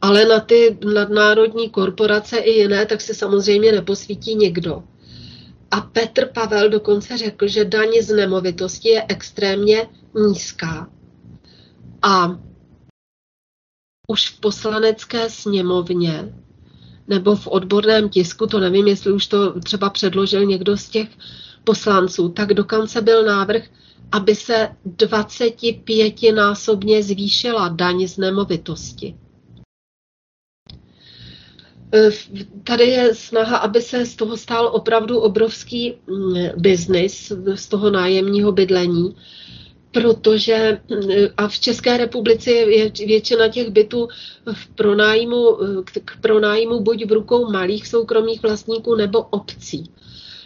Ale na ty nadnárodní korporace i jiné, tak se samozřejmě neposvítí nikdo. A Petr Pavel dokonce řekl, že daň z nemovitosti je extrémně nízká. A už v poslanecké sněmovně nebo v odborném tisku, to nevím, jestli už to třeba předložil někdo z těch poslanců, tak dokonce byl návrh, aby se 25-násobně zvýšila daň z nemovitosti. E, tady je snaha, aby se z toho stál opravdu obrovský mm, biznis, z toho nájemního bydlení, protože mm, a v České republice je většina těch bytů v pronájmu, k pronájmu buď v rukou malých soukromých vlastníků nebo obcí.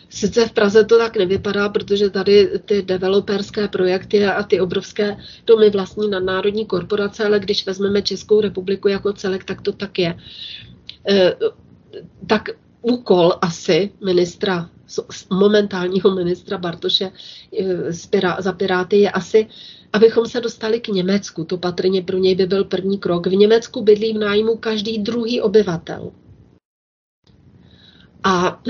Sice v Praze to tak nevypadá, protože tady ty developerské projekty a ty obrovské domy vlastní na národní korporace, ale když vezmeme Českou republiku jako celek, tak to tak je. E, tak úkol asi ministra, momentálního ministra Bartoše e, za Piráty je asi, abychom se dostali k Německu. To patrně pro něj by byl první krok. V Německu bydlí v nájmu každý druhý obyvatel. A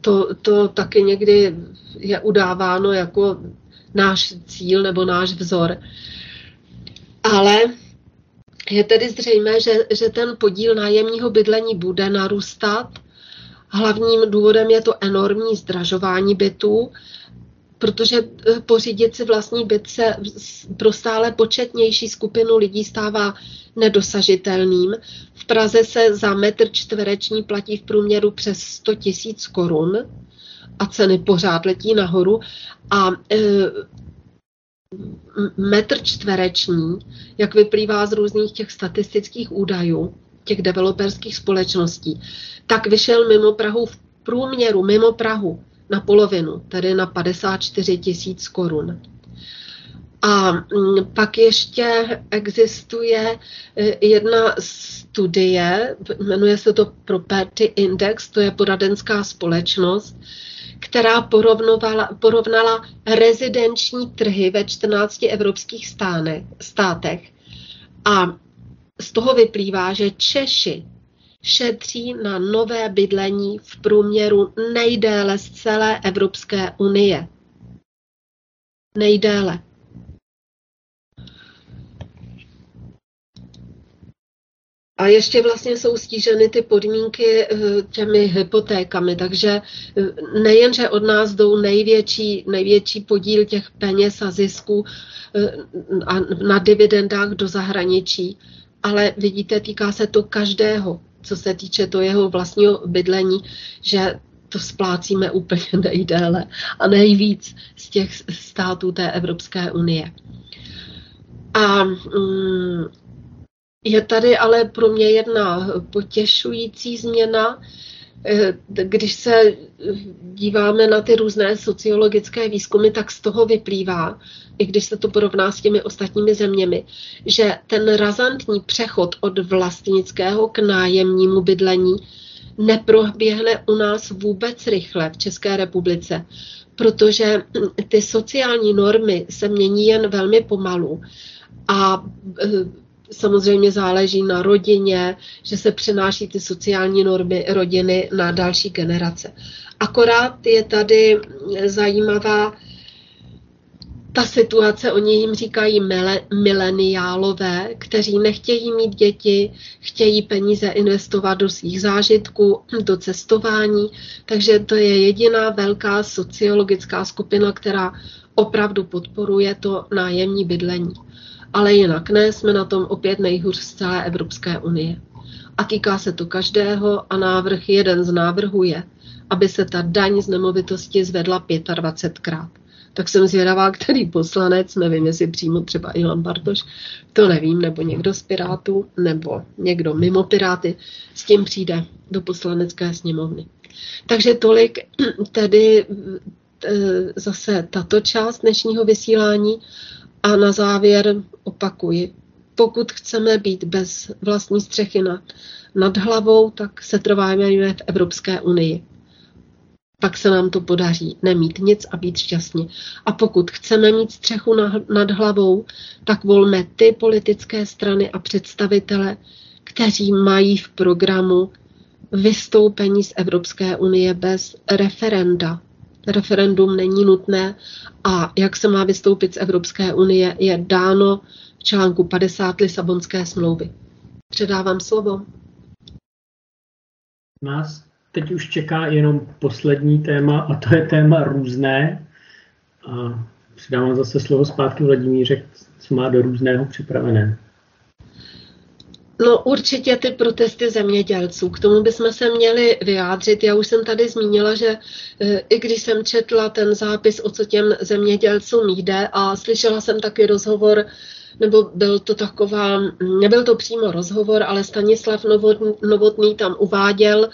to, to taky někdy je udáváno jako náš cíl nebo náš vzor. Ale je tedy zřejmé, že, že ten podíl nájemního bydlení bude narůstat. Hlavním důvodem je to enormní zdražování bytů, protože eh, pořídit si vlastní byt se pro stále početnější skupinu lidí stává nedosažitelným. V Praze se za metr čtvereční platí v průměru přes 100 tisíc korun a ceny pořád letí nahoru. A e, metr čtvereční, jak vyplývá z různých těch statistických údajů, těch developerských společností, tak vyšel mimo Prahu v průměru, mimo Prahu, na polovinu, tedy na 54 tisíc korun. A mm, pak ještě existuje e, jedna studie, jmenuje se to Property Index, to je poradenská společnost, která porovnala rezidenční trhy ve 14 evropských stáne, státech. A z toho vyplývá, že Češi šetří na nové bydlení v průměru nejdéle z celé Evropské unie. Nejdéle. A ještě vlastně jsou stíženy ty podmínky eh, těmi hypotékami, takže eh, nejen, že od nás jdou největší, největší podíl těch peněz a zisků eh, na dividendách do zahraničí, ale vidíte, týká se to každého, co se týče to jeho vlastního bydlení, že to splácíme úplně (laughs) nejdéle a nejvíc z těch států té Evropské unie. A mm, je tady ale pro mě jedna potěšující změna, eh, když se díváme na ty různé sociologické výzkumy, tak z toho vyplývá, i když se to porovná s těmi ostatními zeměmi, že ten razantní přechod od vlastnického k nájemnímu bydlení neproběhne u nás vůbec rychle v České republice, protože ty sociální normy se mění jen velmi pomalu a e, samozřejmě záleží na rodině, že se přenáší ty sociální normy rodiny na další generace. Akorát je tady zajímavá ta situace, oni jim říkají mile, mileniálové, kteří nechtějí mít děti, chtějí peníze investovat do svých zážitků, do cestování, takže to je jediná velká sociologická skupina, která opravdu podporuje to nájemní bydlení. Ale jinak ne, jsme na tom opět nejhůř z celé Evropské unie. A týká se to každého a návrh, jeden z návrhů je, aby se ta daň z nemovitosti zvedla 25krát tak jsem zvědavá, který poslanec, nevím, jestli přímo třeba Ilan Bartoš, to nevím, nebo někdo z Pirátů, nebo někdo mimo Piráty, s tím přijde do poslanecké sněmovny. Takže tolik tedy e, zase tato část dnešního vysílání a na závěr opakuji, pokud chceme být bez vlastní střechy nad, nad hlavou, tak se trváme v Evropské unii pak se nám to podaří nemít nic a být šťastní. A pokud chceme mít střechu nad hlavou, tak volme ty politické strany a představitele, kteří mají v programu vystoupení z Evropské unie bez referenda. Referendum není nutné a jak se má vystoupit z Evropské unie, je dáno v článku 50 Lisabonské smlouvy. Předávám slovo. Nás teď už čeká jenom poslední téma a to je téma různé. A přidávám zase slovo zpátky Vladimíře, co má do různého připravené. No určitě ty protesty zemědělců. K tomu bychom se měli vyjádřit. Já už jsem tady zmínila, že e, i když jsem četla ten zápis, o co těm zemědělcům jde a slyšela jsem taky rozhovor, nebo byl to taková, nebyl to přímo rozhovor, ale Stanislav Novotný tam uváděl,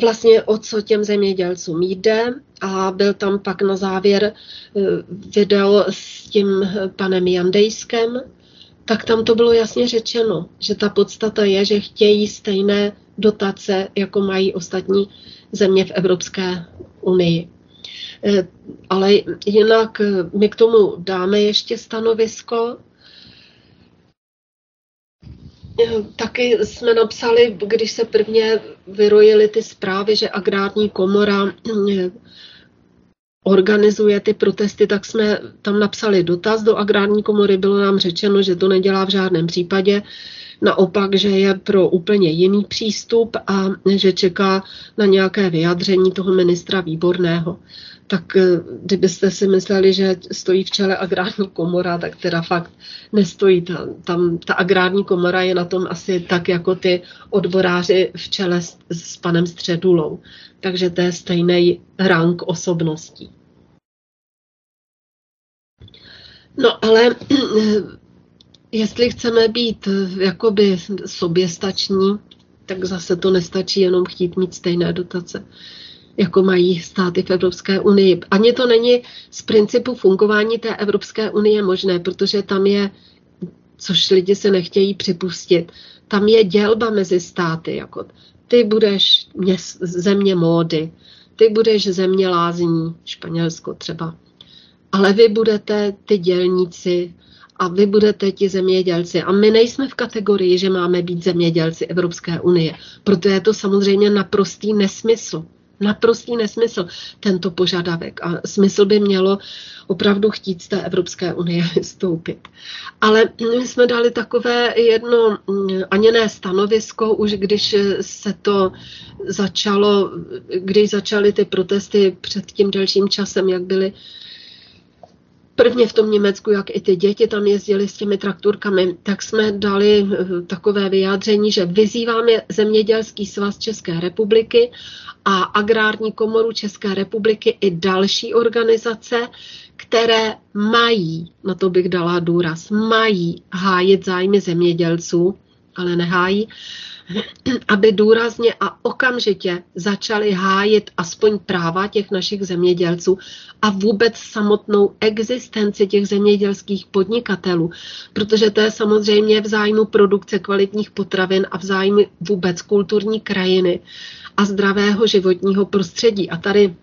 vlastně o co těm zemědělcům jde. A byl tam pak na závěr eh, video s tím panem Jandejskem, tak tam to bylo jasně řečeno, že ta podstata je, že chtějí stejné dotace, jako mají ostatní země v Evropské unii. Eh, ale jinak eh, my k tomu dáme ještě stanovisko Taky jsme napsali, když se prvně vyrojily ty zprávy, že agrární komora eh, organizuje ty protesty, tak jsme tam napsali dotaz do agrární komory. Bylo nám řečeno, že to nedělá v žádném případě, naopak, že je pro úplně jiný přístup a že čeká na nějaké vyjádření toho ministra výborného tak eh, kdybyste si mysleli, že stojí v čele agrární komora, tak teda fakt nestojí. Tam, tam ta agrární komora je na tom asi tak jako ty odboráři v čele s, s panem Středulou. Takže to je stejný rank osobností. No ale jestli chceme být eh, jakoby soběstační, tak zase to nestačí jenom chtít mít stejné dotace jako mají státy v Evropské unii. Ani to není z principu fungování té Evropské unie možné, protože tam je, což lidi se nechtějí připustit, tam je dělba mezi státy. Jako ty budeš země módy, ty budeš země lázní, Španělsko třeba. Ale vy budete ty dělníci a vy budete ti zemědělci. A my nejsme v kategorii, že máme být zemědělci Evropské unie. Proto je to samozřejmě naprostý nesmysl naprostý nesmysl tento požadavek a smysl by mělo opravdu chtít z té Evropské unie (laughs) vystoupit. Ale my jsme dali takové jedno mm, ani ne stanovisko, už když se to začalo, když začaly ty protesty před tím delším časem, jak byly prvně v tom Německu, jak i ty děti tam jezdili s těmi traktorkami, tak jsme dali eh, takové vyjádření, že vyzýváme Zemědělský svaz České republiky a Agrární komoru České republiky i další organizace, které mají, na to bych dala důraz, mají hájit zájmy zemědělců, ale nehájí, (clears throat) aby důrazně a okamžitě začali hájit aspoň práva těch našich zemědělců a vůbec samotnou existenci těch zemědělských podnikatelů, protože to je samozřejmě v zájmu produkce kvalitních potravin a v zájmu vůbec kulturní krajiny a zdravého životního prostředí. A tady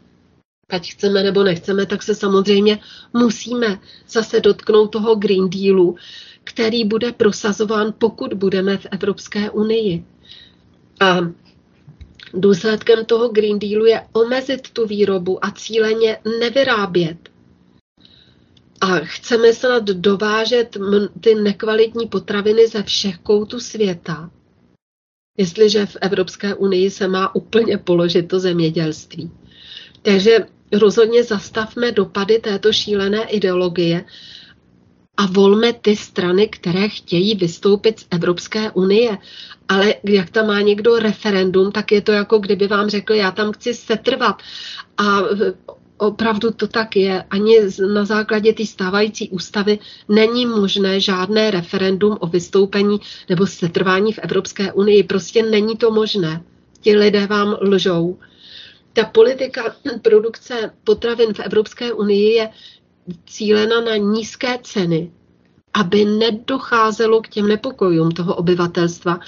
ať chceme nebo nechceme, tak se samozřejmě musíme zase dotknout toho Green Dealu, který bude prosazován, pokud budeme v Evropské unii. A důsledkem toho Green Dealu je omezit tu výrobu a cíleně nevyrábět. A chceme snad dovážet ty nekvalitní potraviny ze všech koutů světa, jestliže v Evropské unii se má úplně položit to zemědělství. Takže rozhodně zastavme dopady této šílené ideologie a volme ty strany, které chtějí vystoupit z Evropské unie. Ale jak tam má někdo referendum, tak je to jako kdyby vám řekl, já tam chci setrvat. A opravdu to tak je. Ani na základě té stávající ústavy není možné žádné referendum o vystoupení nebo setrvání v Evropské unii. Prostě není to možné. Ti lidé vám lžou. Ta politika produkce potravin v Evropské unii je cílena na nízké ceny, aby nedocházelo k těm nepokojům toho obyvatelstva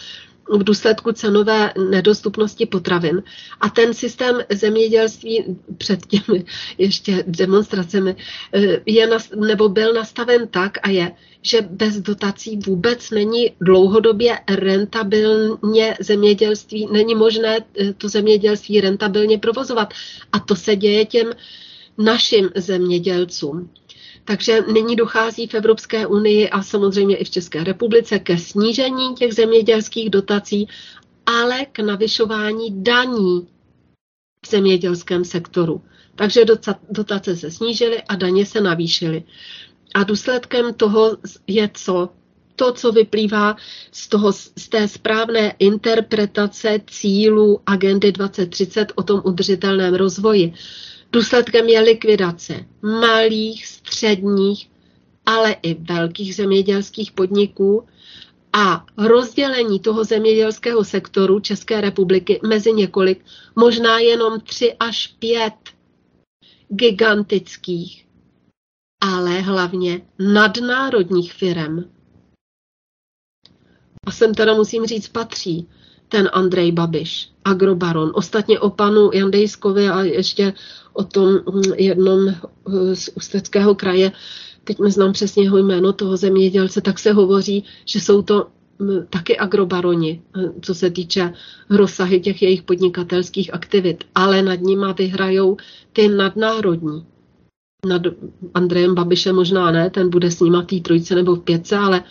v důsledku cenové nedostupnosti potravin. A ten systém zemědělství před těmi ještě demonstracemi eh, je, nebo byl nastaven tak a je, že bez dotací vůbec není dlouhodobě rentabilně zemědělství, není možné eh, to zemědělství rentabilně provozovat. A to se děje těm našim zemědělcům. Takže nyní dochází v Evropské unii a samozřejmě i v České republice ke snížení těch zemědělských dotací, ale k navyšování daní v zemědělském sektoru. Takže dotace se snížily a daně se navýšily. A důsledkem toho je co? To, co vyplývá z, toho, z té správné interpretace cílů agendy 2030 o tom udržitelném rozvoji. Důsledkem je likvidace malých, středních, ale i velkých zemědělských podniků a rozdělení toho zemědělského sektoru České republiky mezi několik, možná jenom tři až pět gigantických, ale hlavně nadnárodních firm. A sem teda musím říct patří ten Andrej Babiš, agrobaron. Ostatně o panu Jandejskovi a ještě o tom hm, jednom hm, z Ústeckého kraje, teď neznám přesně jeho jméno toho zemědělce, tak se hovoří, že jsou to hm, taky agrobaroni, co se týče rozsahy těch jejich podnikatelských aktivit, ale nad nima vyhrajou ty nadnárodní. Nad Andrejem Babišem možná ne, ten bude s nima tý trojce nebo v pětce, ale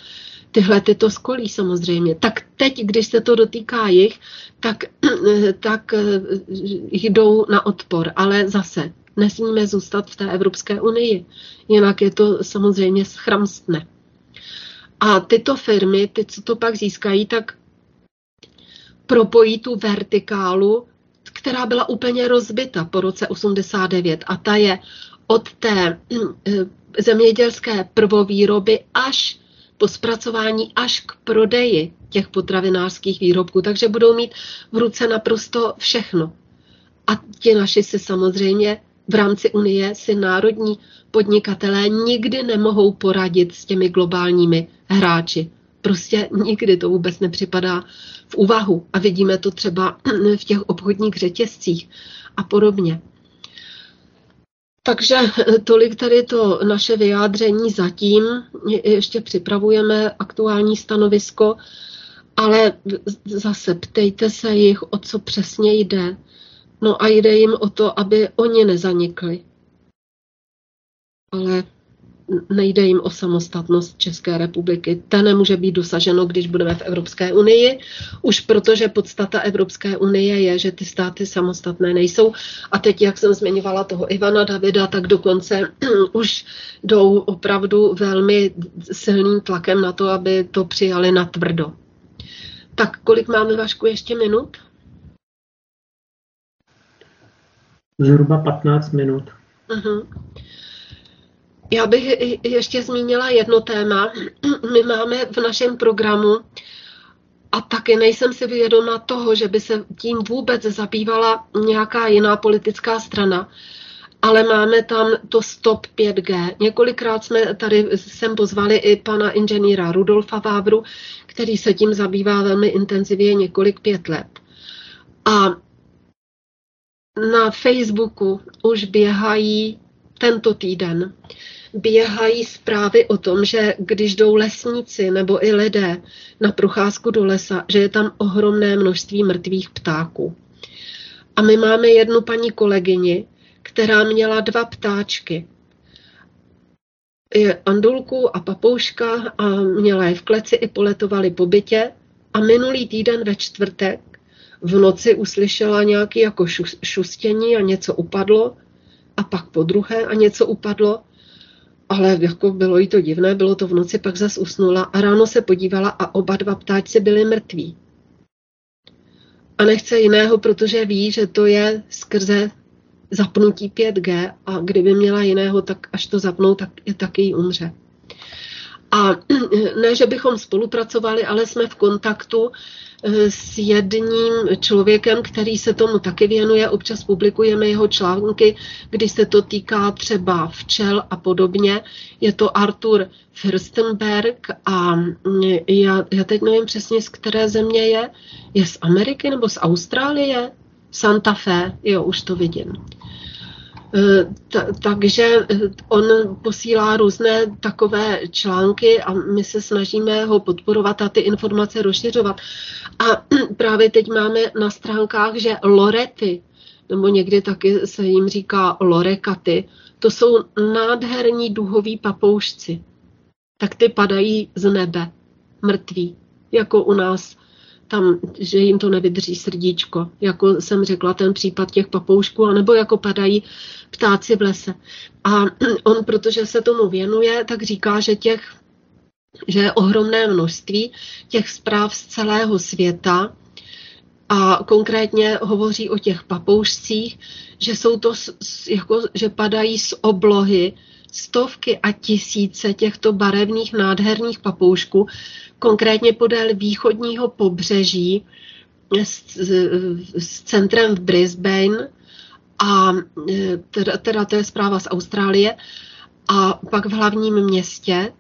tyhle ty to skolí samozřejmě. Tak teď, když se to dotýká jich, tak, (clears throat) tak eh, jdou na odpor. Ale zase nesmíme zůstat v té Evropské unii, jinak je to samozřejmě schramstne. A tyto firmy, ty, co to pak získají, tak propojí tu vertikálu, která byla úplně rozbita po roce 89 a ta je od té eh, zemědělské prvovýroby až po zpracování až k prodeji těch potravinářských výrobků, takže budou mít v ruce naprosto všechno. A ti naši si samozřejmě v rámci Unie si národní podnikatelé nikdy nemohou poradit s těmi globálními hráči. Prostě nikdy to vůbec nepřipadá v úvahu. A vidíme to třeba (clears throat) v těch obchodních řetězcích a podobně. Takže (laughs) tolik tady to naše vyjádření zatím. Ještě připravujeme aktuální stanovisko, ale zase ptejte se jich, o co přesně jde. No a jde jim o to, aby oni nezanikli. Ale nejde jim o samostatnost České republiky. Ta nemůže být dosaženo, když budeme v Evropské unii, už protože podstata Evropské unie je, že ty státy samostatné nejsou. A teď, jak jsem zmiňovala toho Ivana Davida, tak dokonce (clears throat) už jdou opravdu velmi silným tlakem na to, aby to přijali na tvrdo. Tak kolik máme, Vašku, ještě minut? Zhruba 15 minut. Uh-huh. Já bych ještě zmínila jedno téma. My máme v našem programu a taky nejsem si vědoma toho, že by se tím vůbec zabývala nějaká jiná politická strana, ale máme tam to Stop 5G. Několikrát jsme tady sem pozvali i pana inženýra Rudolfa Vávru, který se tím zabývá velmi intenzivně několik pět let. A na Facebooku už běhají tento týden běhají zprávy o tom, že když jdou lesníci nebo i lidé na procházku do lesa, že je tam ohromné množství mrtvých ptáků. A my máme jednu paní kolegyni, která měla dva ptáčky. Je andulku a papouška a měla je v kleci i poletovali po bytě a minulý týden ve čtvrtek v noci uslyšela nějaký jako šustění a něco upadlo a pak po druhé a něco upadlo ale jako bylo jí to divné, bylo to v noci, pak zas usnula a ráno se podívala a oba dva ptáčci byli mrtví. A nechce jiného, protože ví, že to je skrze zapnutí 5G a kdyby měla jiného, tak až to zapnou, tak je taky jí umře. A (clears throat) ne, že bychom spolupracovali, ale jsme v kontaktu s jedním člověkem, který se tomu taky věnuje. Občas publikujeme jeho články, když se to týká třeba včel a podobně. Je to Artur Fürstenberg a já, já teď nevím přesně, z které země je. Je z Ameriky nebo z Austrálie? Santa Fe, jo, už to vidím. Eh, takže eh, on posílá různé takové články a my se snažíme ho podporovat a ty informace rozšiřovat. A (clears throat) právě teď máme na stránkách, že lorety, nebo někdy taky se jim říká lorekaty, to jsou nádherní duhoví papoušci. Tak ty padají z nebe, mrtví, jako u nás tam, že jim to nevydrží srdíčko, jako jsem řekla, ten případ těch papoušků, anebo jako padají ptáci v lese. A (clears throat) on, protože se tomu věnuje, tak říká, že těch že je ohromné množství těch zpráv z celého světa a konkrétně hovoří o těch papoušcích, že jsou to, jako, že padají z oblohy stovky a tisíce těchto barevných nádherných papoušků, konkrétně podél východního pobřeží s, s centrem v Brisbane a e, teda, teda to je zpráva z Austrálie a pak v hlavním městě.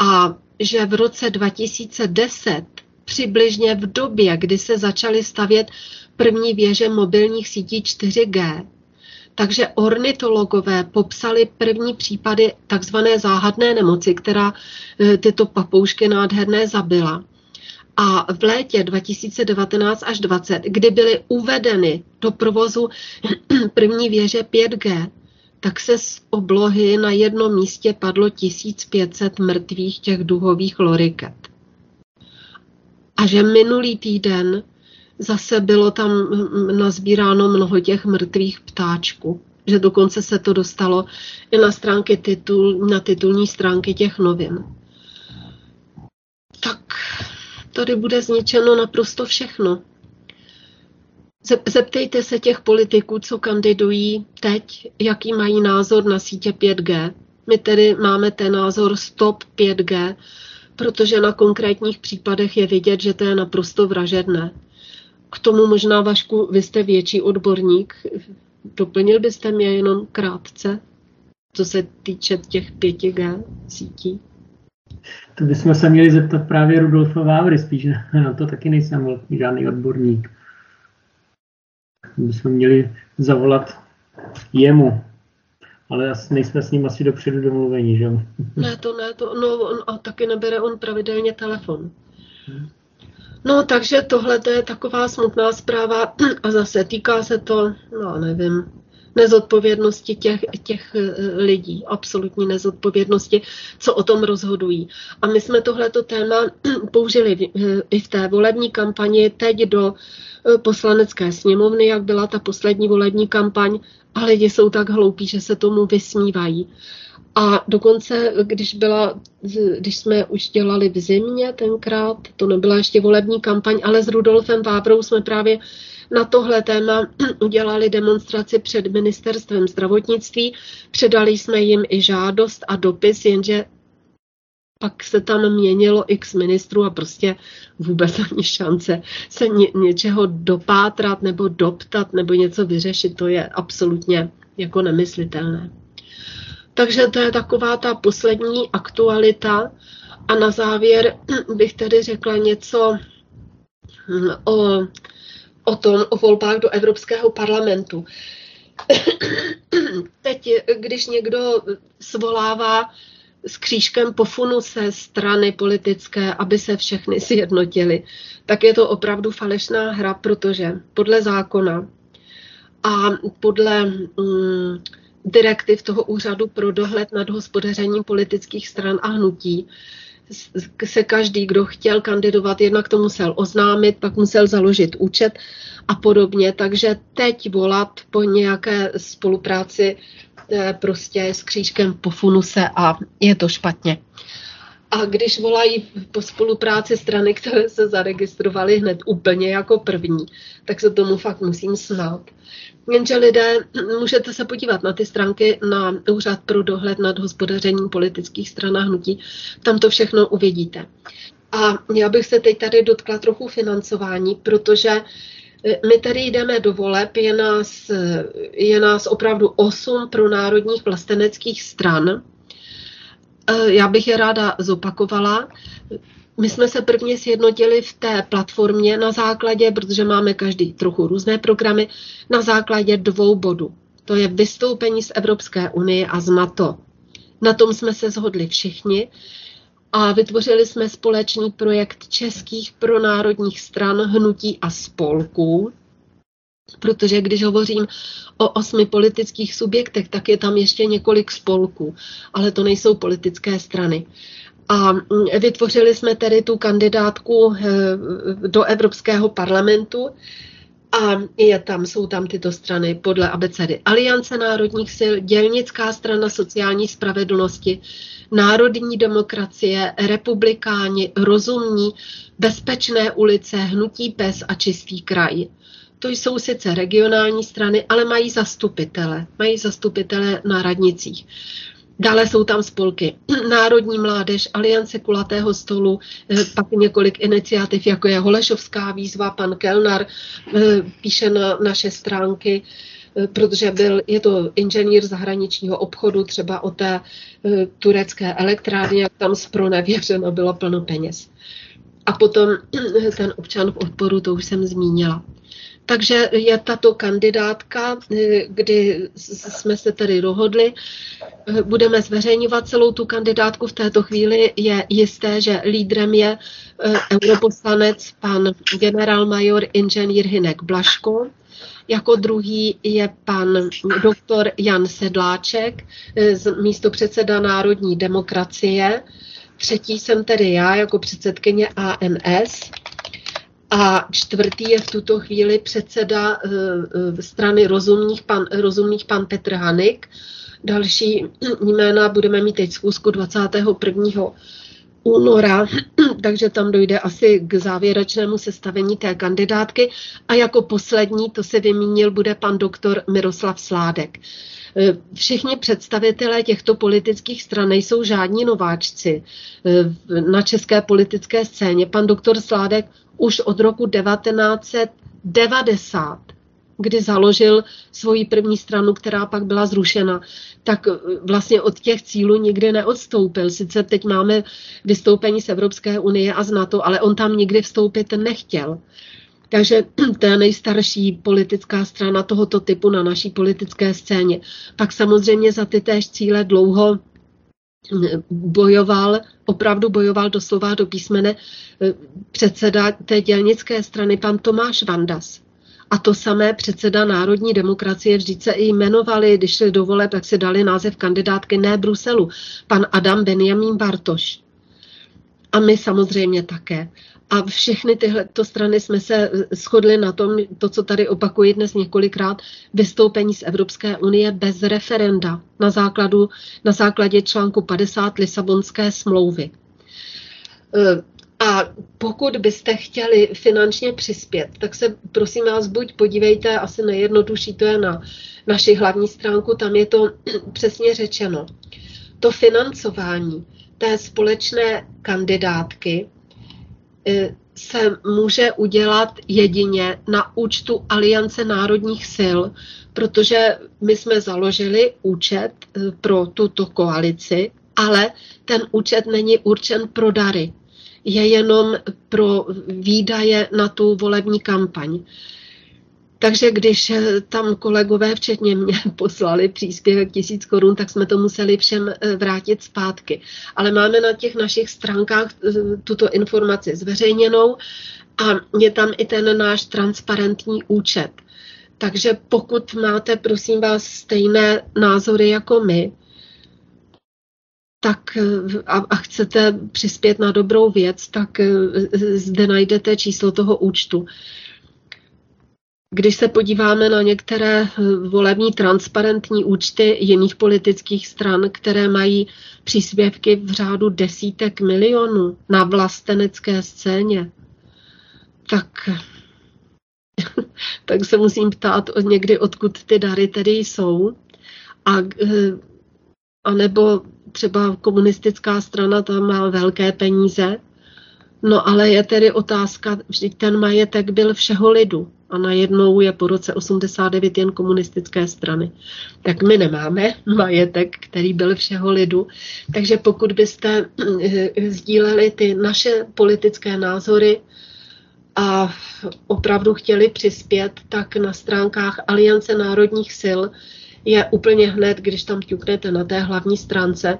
A že v roce 2010 přibližně v době, kdy se začaly stavět první věže mobilních sítí 4G, takže ornitologové popsali první případy takzvané záhadné nemoci, která e, tyto papoušky nádherné zabila. A v létě 2019 až 2020, kdy byly uvedeny do provozu (clears throat) první věže 5G, tak se z oblohy na jednom místě padlo 1500 mrtvých těch duhových loriket. A že minulý týden zase bylo tam nazbíráno mnoho těch mrtvých ptáčků. Že dokonce se to dostalo i na stránky titul, na titulní stránky těch novin. Tak tady bude zničeno naprosto všechno. Zeptejte se těch politiků, co kandidují teď, jaký mají názor na sítě 5G. My tedy máme ten názor stop 5G, protože na konkrétních případech je vidět, že to je naprosto vražedné. K tomu možná, Vašku, vy jste větší odborník. Doplnil byste mě jenom krátce, co se týče těch 5G sítí? To bychom se měli zeptat právě Rudolfa Vávry, spíš (laughs) na to taky nejsem žádný odborník. Bychom měli zavolat jemu, ale nejsme s ním asi dopředu domluveni, že Ne, to ne, to, no, on, a taky nebere on pravidelně telefon. Hmm. No, takže tohle je taková smutná zpráva (clears throat) a zase týká se to, no nevím, nezodpovědnosti těch, těch eh, lidí, absolutní nezodpovědnosti, co o tom rozhodují. A my jsme tohleto téma (clears throat) použili eh, i v té volební kampani teď do eh, poslanecké sněmovny, jak byla ta poslední volební kampaň, a lidi jsou tak hloupí, že se tomu vysmívají. A dokonce, když, byla, když jsme už dělali v zimě tenkrát, to nebyla ještě volební kampaň, ale s Rudolfem Vábrou jsme právě na tohle téma (clears throat) udělali demonstraci před ministerstvem zdravotnictví. Předali jsme jim i žádost a dopis, jenže pak se tam měnilo x ministrů a prostě vůbec (laughs) ani šance se ně, něčeho dopátrat nebo doptat nebo něco vyřešit, to je absolutně jako nemyslitelné. Takže to je taková ta poslední aktualita. A na závěr bych tedy řekla něco hm, o, o tom, o volbách do Evropského parlamentu. (clears throat) Teď, když někdo svolává s křížkem pofunu se strany politické, aby se všechny sjednotily, tak je to opravdu falešná hra, protože podle zákona a podle mm, direktiv toho úřadu pro dohled nad hospodařením politických stran a hnutí se každý, kdo chtěl kandidovat, jednak to musel oznámit, pak musel založit účet a podobně. Takže teď volat po nějaké spolupráci eh, prostě s křížkem po funuse a je to špatně. A když volají po spolupráci strany, které se zaregistrovaly hned úplně jako první, tak se tomu fakt musím smát. Jenže lidé, můžete se podívat na ty stránky na Úřad pro dohled nad hospodařením politických stran a hnutí, tam to všechno uvidíte. A já bych se teď tady dotkla trochu financování, protože eh, my tady jdeme do voleb, je nás, je nás opravdu osm pro národních vlasteneckých stran. Eh, já bych je ráda zopakovala. My jsme se prvně sjednotili v té platformě na základě, protože máme každý trochu různé programy, na základě dvou bodů. To je vystoupení z Evropské unie a z NATO. Na tom jsme se shodli všichni a vytvořili jsme společný projekt českých pronárodních stran, hnutí a spolků, protože když hovořím o osmi politických subjektech, tak je tam ještě několik spolků, ale to nejsou politické strany. A mm, vytvořili jsme tedy tu kandidátku eh, do Evropského parlamentu a je tam, jsou tam tyto strany podle abecedy. Aliance národních sil, dělnická strana sociální spravedlnosti, národní demokracie, republikáni, rozumní, bezpečné ulice, hnutí pes a čistý kraj. To jsou sice regionální strany, ale mají zastupitele. Mají zastupitele na radnicích. Dále jsou tam spolky (clears throat) Národní mládež, Aliance kulatého stolu, eh, pak několik iniciativ, jako je Holešovská výzva, pan Kelnar eh, píše na naše stránky, eh, protože byl, je to inženýr zahraničního obchodu, třeba o té turecké elektrárně, jak tam zpronevěřeno bylo plno peněz. A potom (clears throat) ten občan v odporu, to už jsem zmínila. Takže je tato kandidátka, kdy jsme se tedy dohodli, budeme zveřejňovat celou tu kandidátku. V této chvíli je jisté, že lídrem je eh, europoslanec pan generálmajor inženýr Hinek Blaško. Jako druhý je pan doktor Jan Sedláček, eh, místo předseda Národní demokracie. Třetí jsem tedy já jako předsedkyně ANS. A čtvrtý je v tuto chvíli předseda uh, strany rozumných pan, rozumných pan Petr Hanik. Další jména budeme mít teď zkusku 21 února, (clears throat) takže tam dojde asi k závěrečnému sestavení té kandidátky. A jako poslední, to se vymínil, bude pan doktor Miroslav Sládek. Eh, všichni představitelé těchto politických stran nejsou žádní nováčci na české politické scéně. Pan doktor Sládek už od roku 1990 kdy založil svoji první stranu, která pak byla zrušena, tak vlastně od těch cílů nikdy neodstoupil. Sice teď máme vystoupení z Evropské unie a z NATO, ale on tam nikdy vstoupit nechtěl. Takže (clears throat) to je nejstarší politická strana tohoto typu na naší politické scéně. Pak samozřejmě za ty též cíle dlouho bojoval, opravdu bojoval doslova do písmene eh, předseda té dělnické strany, pan Tomáš Vandas. A to samé předseda Národní demokracie vždyť se i jmenovali, když šli do voleb, tak si dali název kandidátky ne Bruselu, pan Adam Benjamin Bartoš. A my samozřejmě také. A všechny tyhle strany jsme se shodli na tom, to, co tady opakuji dnes několikrát, vystoupení z Evropské unie bez referenda na, základu, na základě článku 50 Lisabonské smlouvy. A pokud byste chtěli finančně přispět, tak se prosím vás buď podívejte, asi nejjednodušší to je na naši hlavní stránku, tam je to (clears throat) přesně řečeno. To financování té společné kandidátky e, se může udělat jedině na účtu Aliance národních sil, protože my jsme založili účet e, pro tuto koalici, ale ten účet není určen pro dary je jenom pro výdaje na tu volební kampaň. Takže když tam kolegové, včetně mě, (laughs) poslali příspěvek tisíc korun, tak jsme to museli všem eh, vrátit zpátky. Ale máme na těch našich stránkách eh, tuto informaci zveřejněnou a je tam i ten náš transparentní účet. Takže pokud máte, prosím vás, stejné názory jako my, tak eh, a, a chcete přispět na dobrou věc, tak eh, zde najdete číslo toho účtu. Když se podíváme na některé eh, volební transparentní účty jiných politických stran, které mají příspěvky v řádu desítek milionů na vlastenecké scéně, tak, (laughs) tak se musím ptát někdy, odkud ty dary tedy jsou. A, a nebo třeba komunistická strana tam má velké peníze, no ale je tedy otázka, vždyť ten majetek byl všeho lidu a najednou je po roce 89 jen komunistické strany. Tak my nemáme majetek, který byl všeho lidu. Takže pokud byste eh, sdíleli ty naše politické názory a opravdu chtěli přispět, tak na stránkách Aliance národních sil je úplně hned, když tam ťuknete na té hlavní stránce,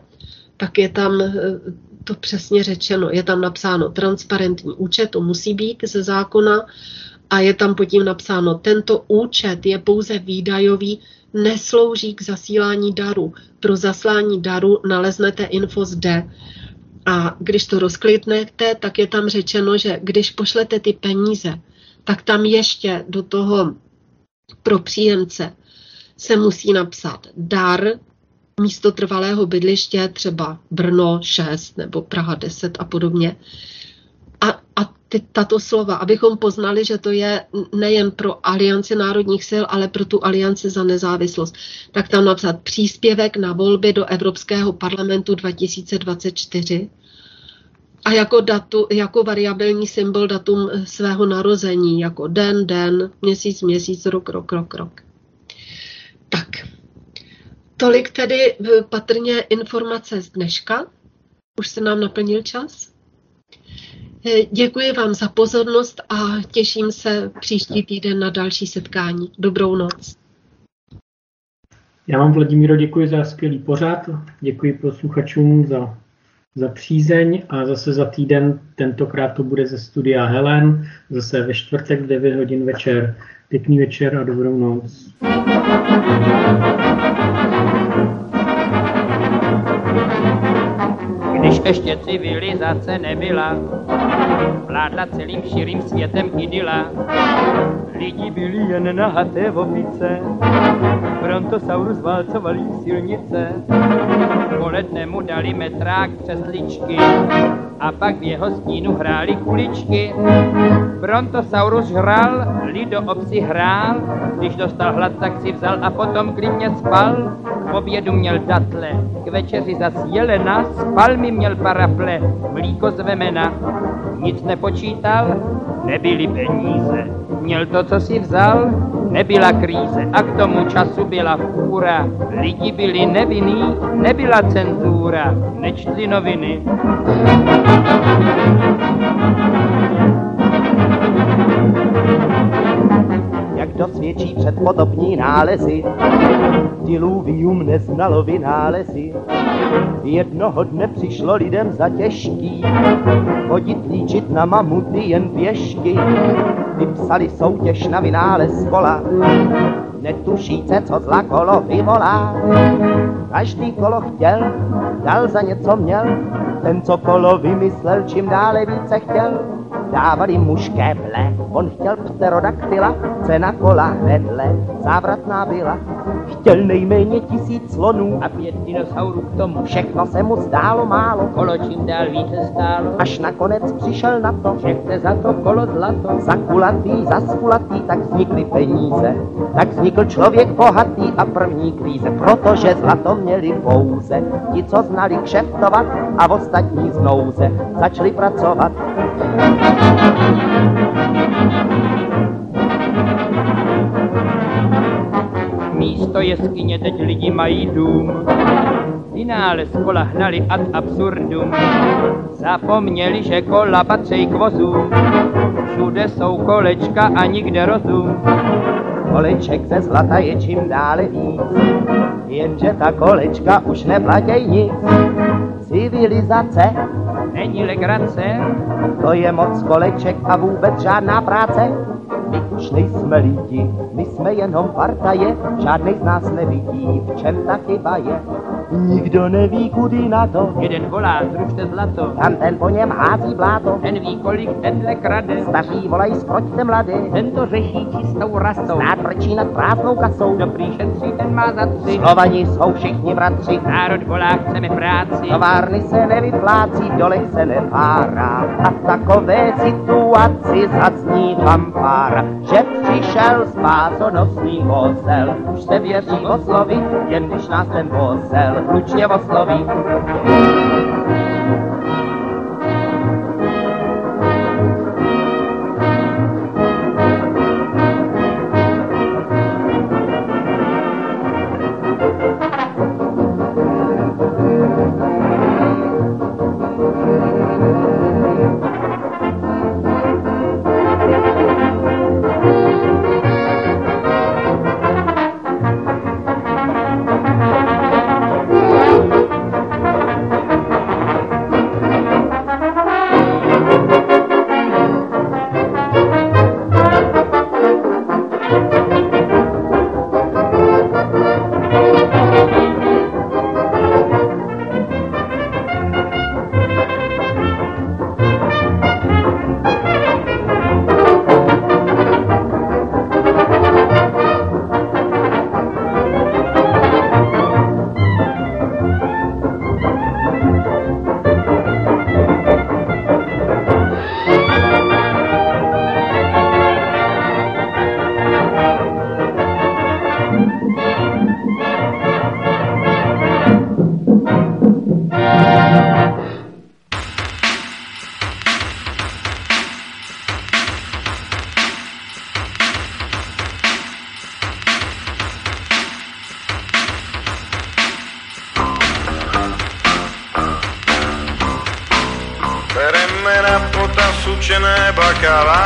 tak je tam eh, to přesně řečeno. Je tam napsáno transparentní účet, to musí být ze zákona a je tam pod tím napsáno, tento účet je pouze výdajový, neslouží k zasílání daru. Pro zaslání daru naleznete info zde. A když to rozklidnete, tak je tam řečeno, že když pošlete ty peníze, tak tam ještě do toho pro příjemce se musí napsat dar, místo trvalého bydliště, třeba Brno 6 nebo Praha 10 a podobně. A, a ty, tato slova, abychom poznali, že to je nejen pro alianci národních sil, ale pro tu alianci za nezávislost, tak tam napsat příspěvek na volby do Evropského parlamentu 2024 a jako, datu, jako variabilní symbol datum svého narození, jako den, den, měsíc, měsíc, rok, rok, rok, rok. Tak, tolik tedy eh, patrně informace z dneška. Už se nám naplnil čas. Eh, děkuji vám za pozornost a těším se příští týden na další setkání. Dobrou noc. Já vám, Vladimíro, děkuji za skvělý pořad. Děkuji posluchačům za, za přízeň a zase za týden, tentokrát to bude ze studia Helen, zase ve čtvrtek v 9 hodin večer. Pěkný večer a dobrou noc. Ještě civilizace nebyla, vládla celým širým světem idyla. Lidi byli jen nahaté opice, Brontosaurus válcovalý silnice. Poledne mu dali metrák přes ličky, a pak v jeho stínu hráli kuličky. Brontosaurus žral, Lido obsi hrál, když dostal hlad, tak si vzal a potom klidně spal. K obědu měl datle, k večeři zas jelena, spal mi měl parafle, mlíko z vemena. Nic nepočítal, nebyly peníze. Měl to, co si vzal, nebyla kríze a k tomu času byla fůra. Lidi byli nevinní, nebyla cenzura, nečtli noviny. Jak do ničí předpotopní nálezy. Diluvium neznalo vynálezy. Jednoho dne přišlo lidem za těžký chodit líčit na mamuty jen pěšky. Vypsali soutěž na vynález kola, netušíce, co zla kolo vyvolá. Každý kolo chtěl, dal za něco měl, ten, co kolo vymyslel, čím dále více chtěl. Dávali mu škéble, on chtěl pterodaktyla, cena kola hnedle závratná byla. Chtěl nejméně tisíc slonů A pět dinosaurů k tomu. všechno se mu zdálo málo, Kolo čím dál více stálo. až nakonec přišel na to, že chce za to kolo zlato. za kulatý, za skulatý, tak vznikly peníze. Tak vznikl člověk bohatý a první kríze, protože zlato měli pouze. Ti, co znali kšeftovat a ostatní z nouze, začali pracovat. Místo jeskyně teď lidi mají dům. Vynález kola hnali ad absurdum. Zapomněli, že kola patří k vozům. Všude jsou kolečka a nikde rozum. Koleček ze zlata je čím dále víc, jenže ta kolečka už neplatí nic. Civilizace, Není legrace, to je moc koleček a vůbec žádná práce. My už nejsme lidi, my jsme jenom partaje, žádnej z nás nevidí, v čem ta chyba je. Nikdo neví, kudy na to, jeden volá, zrušte zlato. tam ten po něm hází bláto. Ten ví, kolik tenhle krade. Staří volají, skroťte mladé, Ten to řeší čistou rastou. stát vrčí nad prázdnou kasou. Dobrý šetří, ten má za tři. Slovani jsou všichni bratři, Národ volá, chceme práci. továrny se nevyplácí, v dolech se nepárá. A v takové situaci zazní fanfára, že přišel spásonosný vozel. Už se věří oslovit, jen když nás ten vozel ručně osloví. pra caralho.